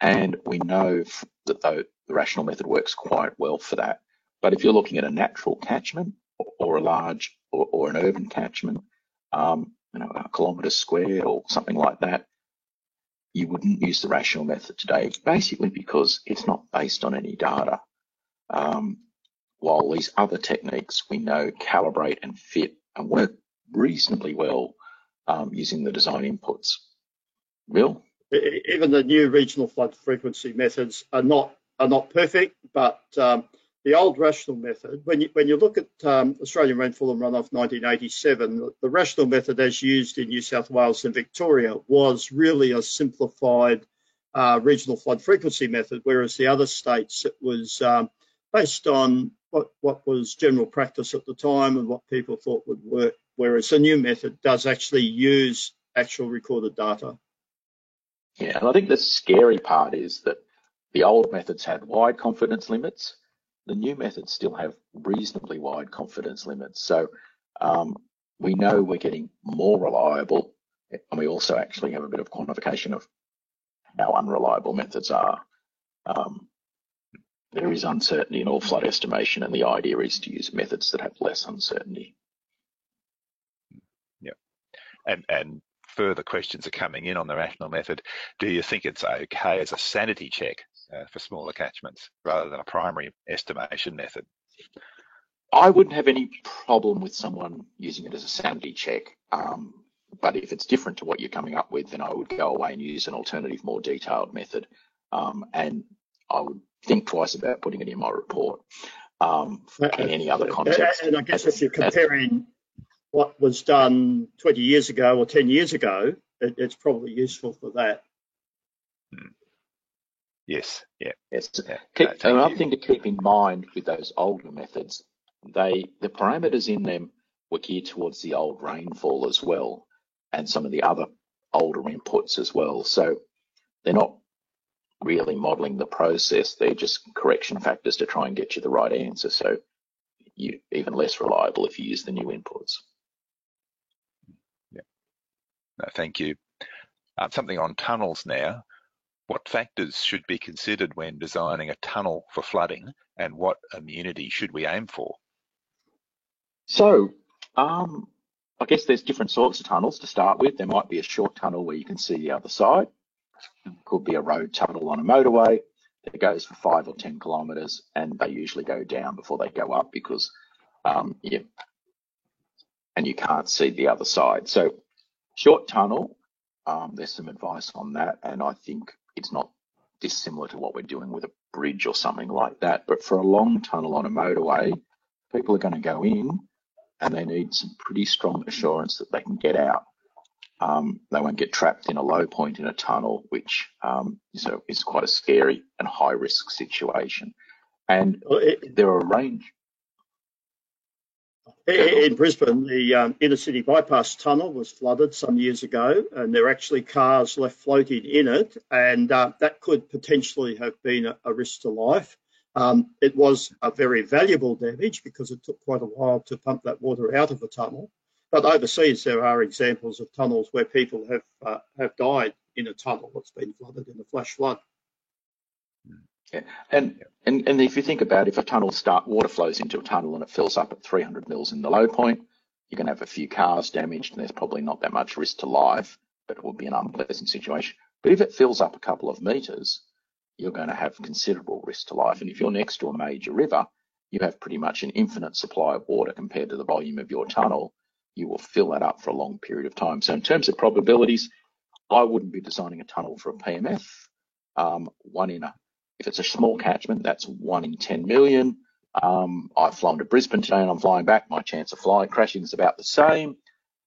And we know that the rational method works quite well for that. But if you're looking at a natural catchment or a large or, or an urban catchment, um, you know, a kilometre square or something like that, you wouldn't use the rational method today, basically because it's not based on any data. Um, while these other techniques we know calibrate and fit and work reasonably well um, using the design inputs. Bill? Even the new regional flood frequency methods are not are not perfect, but um, the old rational method, when you when you look at um, Australian rainfall and runoff 1987, the, the, rational method as used in New South Wales and Victoria was really a simplified uh, regional flood frequency method, whereas the other states it was um, based on what what was general practice at the time and what people thought would work whereas a new method does actually use actual recorded data. Yeah, and I think the scary part is that the old methods had wide confidence limits. The new methods still have reasonably wide confidence limits. So um, we know we're getting more reliable, and we also actually have a bit of quantification of how unreliable methods are. Um, there is uncertainty in all flood estimation, and the idea is to use methods that have less uncertainty and, and further questions are coming in on the rational method. Do you think it's okay as a sanity check uh, for smaller catchments rather than a primary estimation method? I wouldn't have any problem with someone using it as a sanity check. Um, but if it's different to what you're coming up with, then I would go away and use an alternative, more detailed method. Um, and I would think twice about putting it in my report um, in any other context. And I guess if you're comparing what was done 20 years ago or 10 years ago, it, it's probably useful for that. Hmm. Yes, yeah. Yes. Yeah. Keep, no, another you. thing to keep in mind with those older methods, they the parameters in them were geared towards the old rainfall as well, and some of the other older inputs as well. So they're not really modeling the process; they're just correction factors to try and get you the right answer. So you even less reliable if you use the new inputs. No, thank you. Uh, something on tunnels now. What factors should be considered when designing a tunnel for flooding and what immunity should we aim for? So, um, I guess there's different sorts of tunnels to start with. There might be a short tunnel where you can see the other side. It could be a road tunnel on a motorway that goes for five or 10 kilometres and they usually go down before they go up because, um, yeah, and you can't see the other side. So Short tunnel, um, there's some advice on that, and I think it's not dissimilar to what we're doing with a bridge or something like that. But for a long tunnel on a motorway, people are going to go in and they need some pretty strong assurance that they can get out. Um, they won't get trapped in a low point in a tunnel, which um, is, a, is quite a scary and high risk situation. And there are a range. In Brisbane, the um, inner city bypass tunnel was flooded some years ago, and there are actually cars left floating in it, and uh, that could potentially have been a, a risk to life. Um, it was a very valuable damage because it took quite a while to pump that water out of the tunnel. But overseas, there are examples of tunnels where people have uh, have died in a tunnel that's been flooded in a flash flood. Yeah. And, and and if you think about if a tunnel start water flows into a tunnel and it fills up at 300 mils in the low point, you're going to have a few cars damaged, and there's probably not that much risk to life, but it will be an unpleasant situation. But if it fills up a couple of meters, you're going to have considerable risk to life. And if you're next to a major river, you have pretty much an infinite supply of water compared to the volume of your tunnel. You will fill that up for a long period of time. So in terms of probabilities, I wouldn't be designing a tunnel for a PMF. Um, one in a, if it's a small catchment, that's one in 10 million. Um, I've flown to Brisbane today and I'm flying back. My chance of flying crashing is about the same.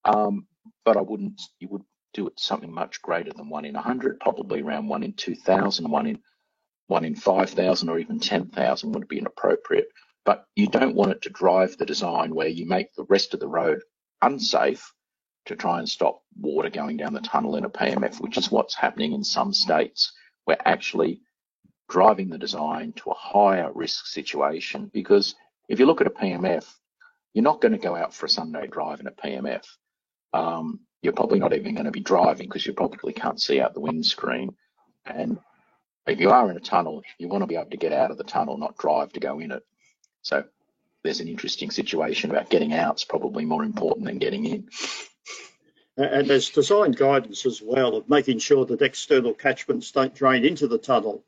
Um, but I wouldn't, you would do it something much greater than one in 100, probably around one in 2,000, one in one in 5,000 or even 10,000 would be inappropriate. But you don't want it to drive the design where you make the rest of the road unsafe to try and stop water going down the tunnel in a PMF, which is what's happening in some states. We're actually driving the design to a higher risk situation because if you look at a PMF, you're not going to go out for a Sunday drive in a PMF. Um, you're probably not even going to be driving because you probably can't see out the windscreen. And if you are in a tunnel, you want to be able to get out of the tunnel, not drive to go in it. So there's an interesting situation about getting out is probably more important than getting in. And there's design guidance as well of making sure that external catchments don't drain into the tunnel.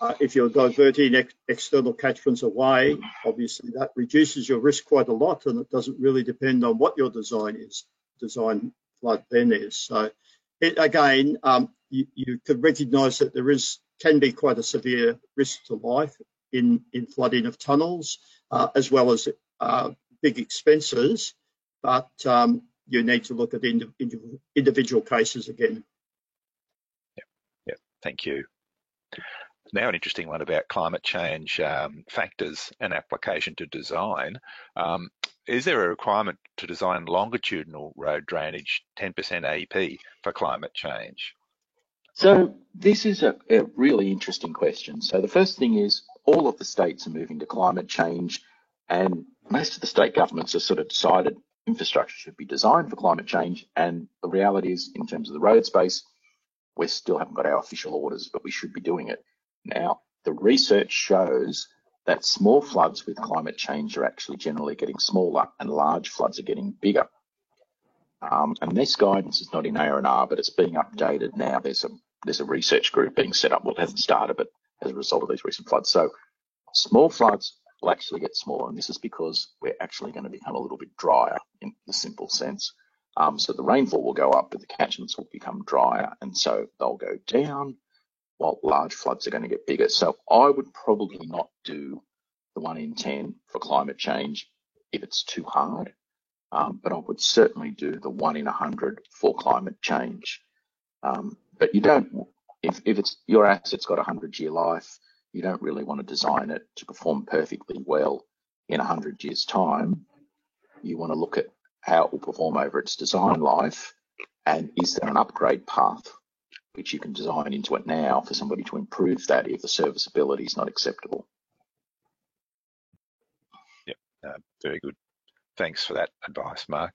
Uh, if you're diverting ex external catchments away, obviously that reduces your risk quite a lot and it doesn't really depend on what your design is, design flood then is. So it, again, um, you, you could recognise that there is can be quite a severe risk to life in, in flooding of tunnels, uh, as well as uh, big expenses. But um, you need to look at individual, individual cases again. Yeah, yeah, thank you. Now, an interesting one about climate change um, factors and application to design. Um, is there a requirement to design longitudinal road drainage 10% AEP for climate change? So this is a, a, really interesting question. So the first thing is all of the states are moving to climate change and most of the state governments have sort of decided infrastructure should be designed for climate change. And the reality is in terms of the road space, we still haven't got our official orders, but we should be doing it. Now, the research shows that small floods with climate change are actually generally getting smaller and large floods are getting bigger. Um, and this guidance is not in AR&R, but it's being updated now. There's a there's a research group being set up. Well, it hasn't started, but as a result of these recent floods. So small floods will actually get smaller, and this is because we're actually going to become a little bit drier in the simple sense. Um, so the rainfall will go up, but the catchments will become drier, and so they'll go down, while large floods are going to get bigger. So I would probably not do the one in 10 for climate change if it's too hard, um, but I would certainly do the one in 100 for climate change. Um, but you don't, if, if it's your asset's got a hundred year life, you don't really want to design it to perform perfectly well in a hundred years time. You want to look at how it will perform over its design life and is there an upgrade path which you can design into it now for somebody to improve that if the serviceability is not acceptable. Yep, uh, very good. Thanks for that advice, Mark.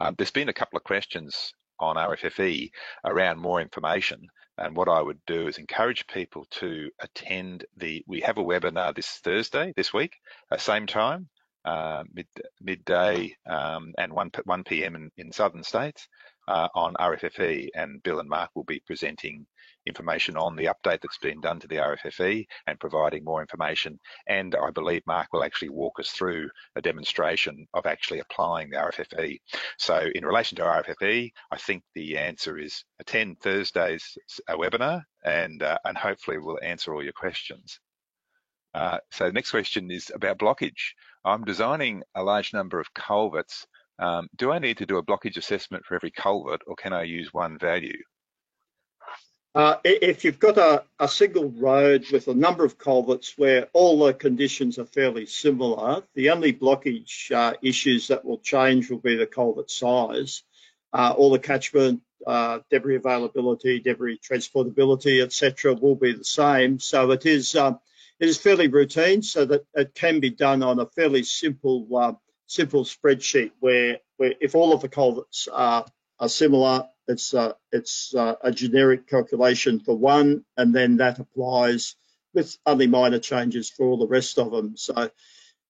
Um, there's been a couple of questions on RFFE around more information. And what I would do is encourage people to attend the, we have a webinar this Thursday, this week, at same time, uh, mid, midday um, and 1, 1 p.m. In, in southern states uh, on RFFE. And Bill and Mark will be presenting information on the update that's been done to the RFFE and providing more information. And I believe Mark will actually walk us through a demonstration of actually applying the RFFE. So in relation to RFFE, I think the answer is attend Thursday's uh, webinar and, uh, and hopefully we'll answer all your questions. Uh, so the next question is about blockage. I'm designing a large number of culverts. Um, do I need to do a blockage assessment for every culvert or can I use one value? Uh, if you've got a, a, single road with a number of culverts where all the conditions are fairly similar, the only blockage uh, issues that will change will be the culvert size. Uh, all the catchment, uh, debris availability, debris transportability, etc., will be the same. So it is um, it is fairly routine, so that it can be done on a fairly simple uh, simple spreadsheet where where if all of the culverts are are similar it's uh, it's uh, a generic calculation for one, and then that applies with only minor changes for all the rest of them. So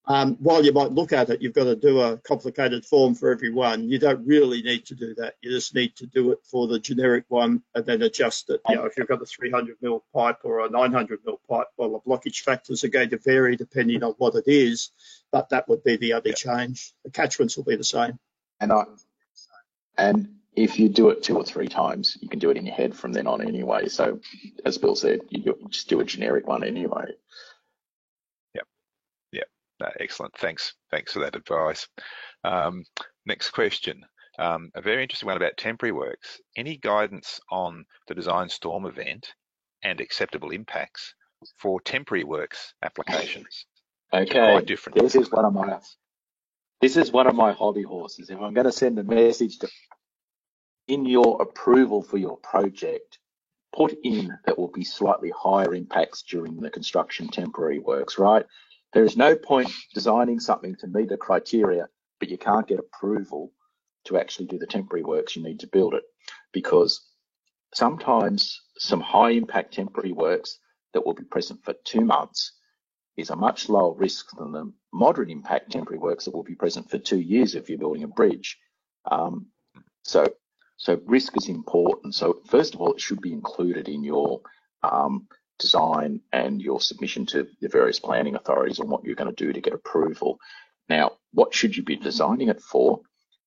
um, while you might look at it, you've got to do a complicated form for every one. You don't really need to do that. You just need to do it for the generic one and then adjust it. You know, if you've got a 300 mil pipe or a 900 mil pipe, well, the blockage factors are going to vary depending on what it is, but that would be the only yeah. change. The catchments will be the same. And I, and if you do it two or three times, you can do it in your head from then on anyway. So, as Bill said, you just do a generic one anyway. No, excellent. Thanks. Thanks for that advice. Um, next question. Um, a very interesting one about temporary works. Any guidance on the design storm event and acceptable impacts for temporary works applications? Okay. Different. This is one of my this is one of my hobby horses. If I'm going to send a message to in your approval for your project, put in that will be slightly higher impacts during the construction temporary works, right? There is no point designing something to meet a criteria, but you can't get approval to actually do the temporary works you need to build it because sometimes some high impact temporary works that will be present for two months is a much lower risk than the moderate impact temporary works that will be present for two years if you're building a bridge. Um, so so risk is important. So first of all, it should be included in your um, design and your submission to the various planning authorities on what you're going to do to get approval. Now, what should you be designing it for?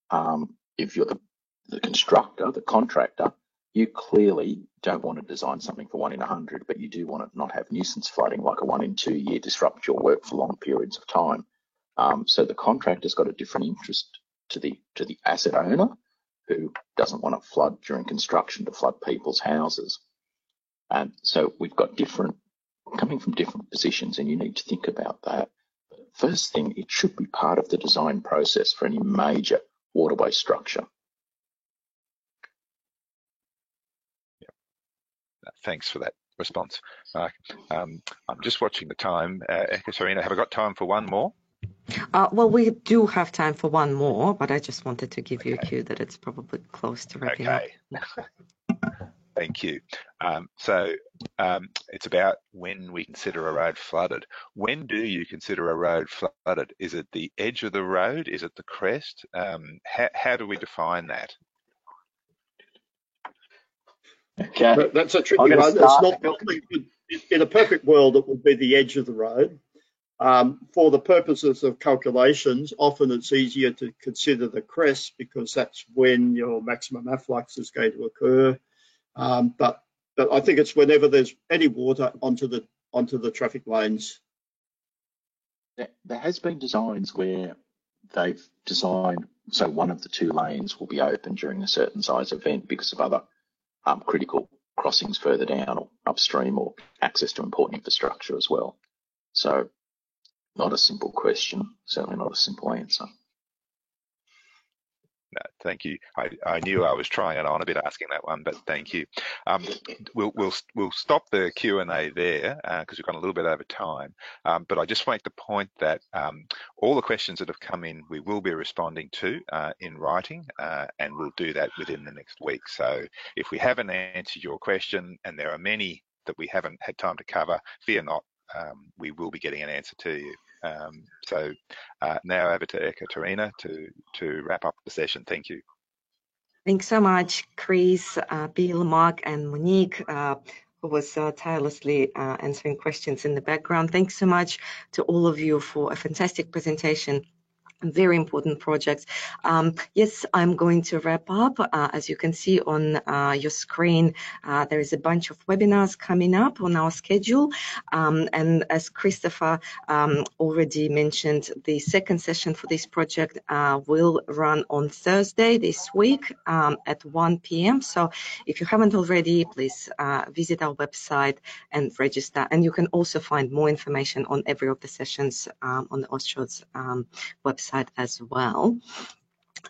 Um, if you're the, the constructor, the contractor, you clearly don't want to design something for one in a hundred, but you do want to not have nuisance flooding like a one in two year disrupt your work for long periods of time. Um, so the contractor's got a different interest to the to the asset owner who doesn't want to flood during construction to flood people's houses. And so we've got different, coming from different positions, and you need to think about that. First thing, it should be part of the design process for any major waterway structure. Yeah. Thanks for that response, Mark. Um, I'm just watching the time. Uh, Ekaterina, have I got time for one more? Uh, well, we do have time for one more, but I just wanted to give you a cue that it's probably close to wrapping okay. up. Thank you. Um, so um, it's about when we consider a road flooded. When do you consider a road flooded? Is it the edge of the road? Is it the crest? Um, how, how, do we define that? Okay. That's a tricky one. It's not, in a perfect world, it would be the edge of the road. Um, for the purposes of calculations, often it's easier to consider the crest because that's when your maximum afflux is going to occur. Um, but but I think it's whenever there's any water onto the onto the traffic lanes. There has been designs where they've designed so one of the two lanes will be open during a certain size event because of other um, critical crossings further down or upstream or access to important infrastructure as well. So not a simple question, certainly not a simple answer. No, thank you. I, I knew I was trying on a bit asking that one, but thank you. Um, we'll we'll we'll stop the Q and A there because uh, we've gone a little bit over time. Um, but I just make the point that um, all the questions that have come in, we will be responding to uh, in writing, uh, and we'll do that within the next week. So if we haven't answered your question, and there are many that we haven't had time to cover, fear not. Um, we will be getting an answer to you. Um, so uh, now over to Ekaterina to, to wrap up the session. Thank you. Thanks so much, Chris, uh, Bill, Mark, and Monique, uh, who was uh, tirelessly uh, answering questions in the background. Thanks so much to all of you for a fantastic presentation very important projects. Um, yes, I'm going to wrap up. Uh, as you can see on uh, your screen, uh, there is a bunch of webinars coming up on our schedule. Um, and as Christopher um, already mentioned, the second session for this project uh, will run on Thursday this week um, at 1 p.m. So if you haven't already, please uh, visit our website and register. And you can also find more information on every of the sessions um, on the Austroads' um, website website as well.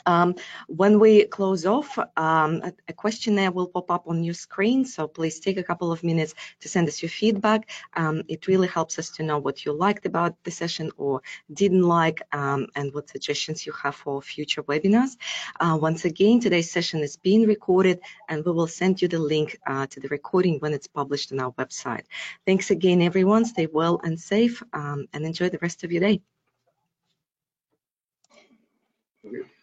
Um, when we close off, um, a, questionnaire will pop up on your screen, so please take a couple of minutes to send us your feedback. Um, it really helps us to know what you liked about the session or didn't like um, and what suggestions you have for future webinars. Uh, once again, today's session is being recorded and we will send you the link uh, to the recording when it's published on our website. Thanks again, everyone. Stay well and safe um, and enjoy the rest of your day. Okay.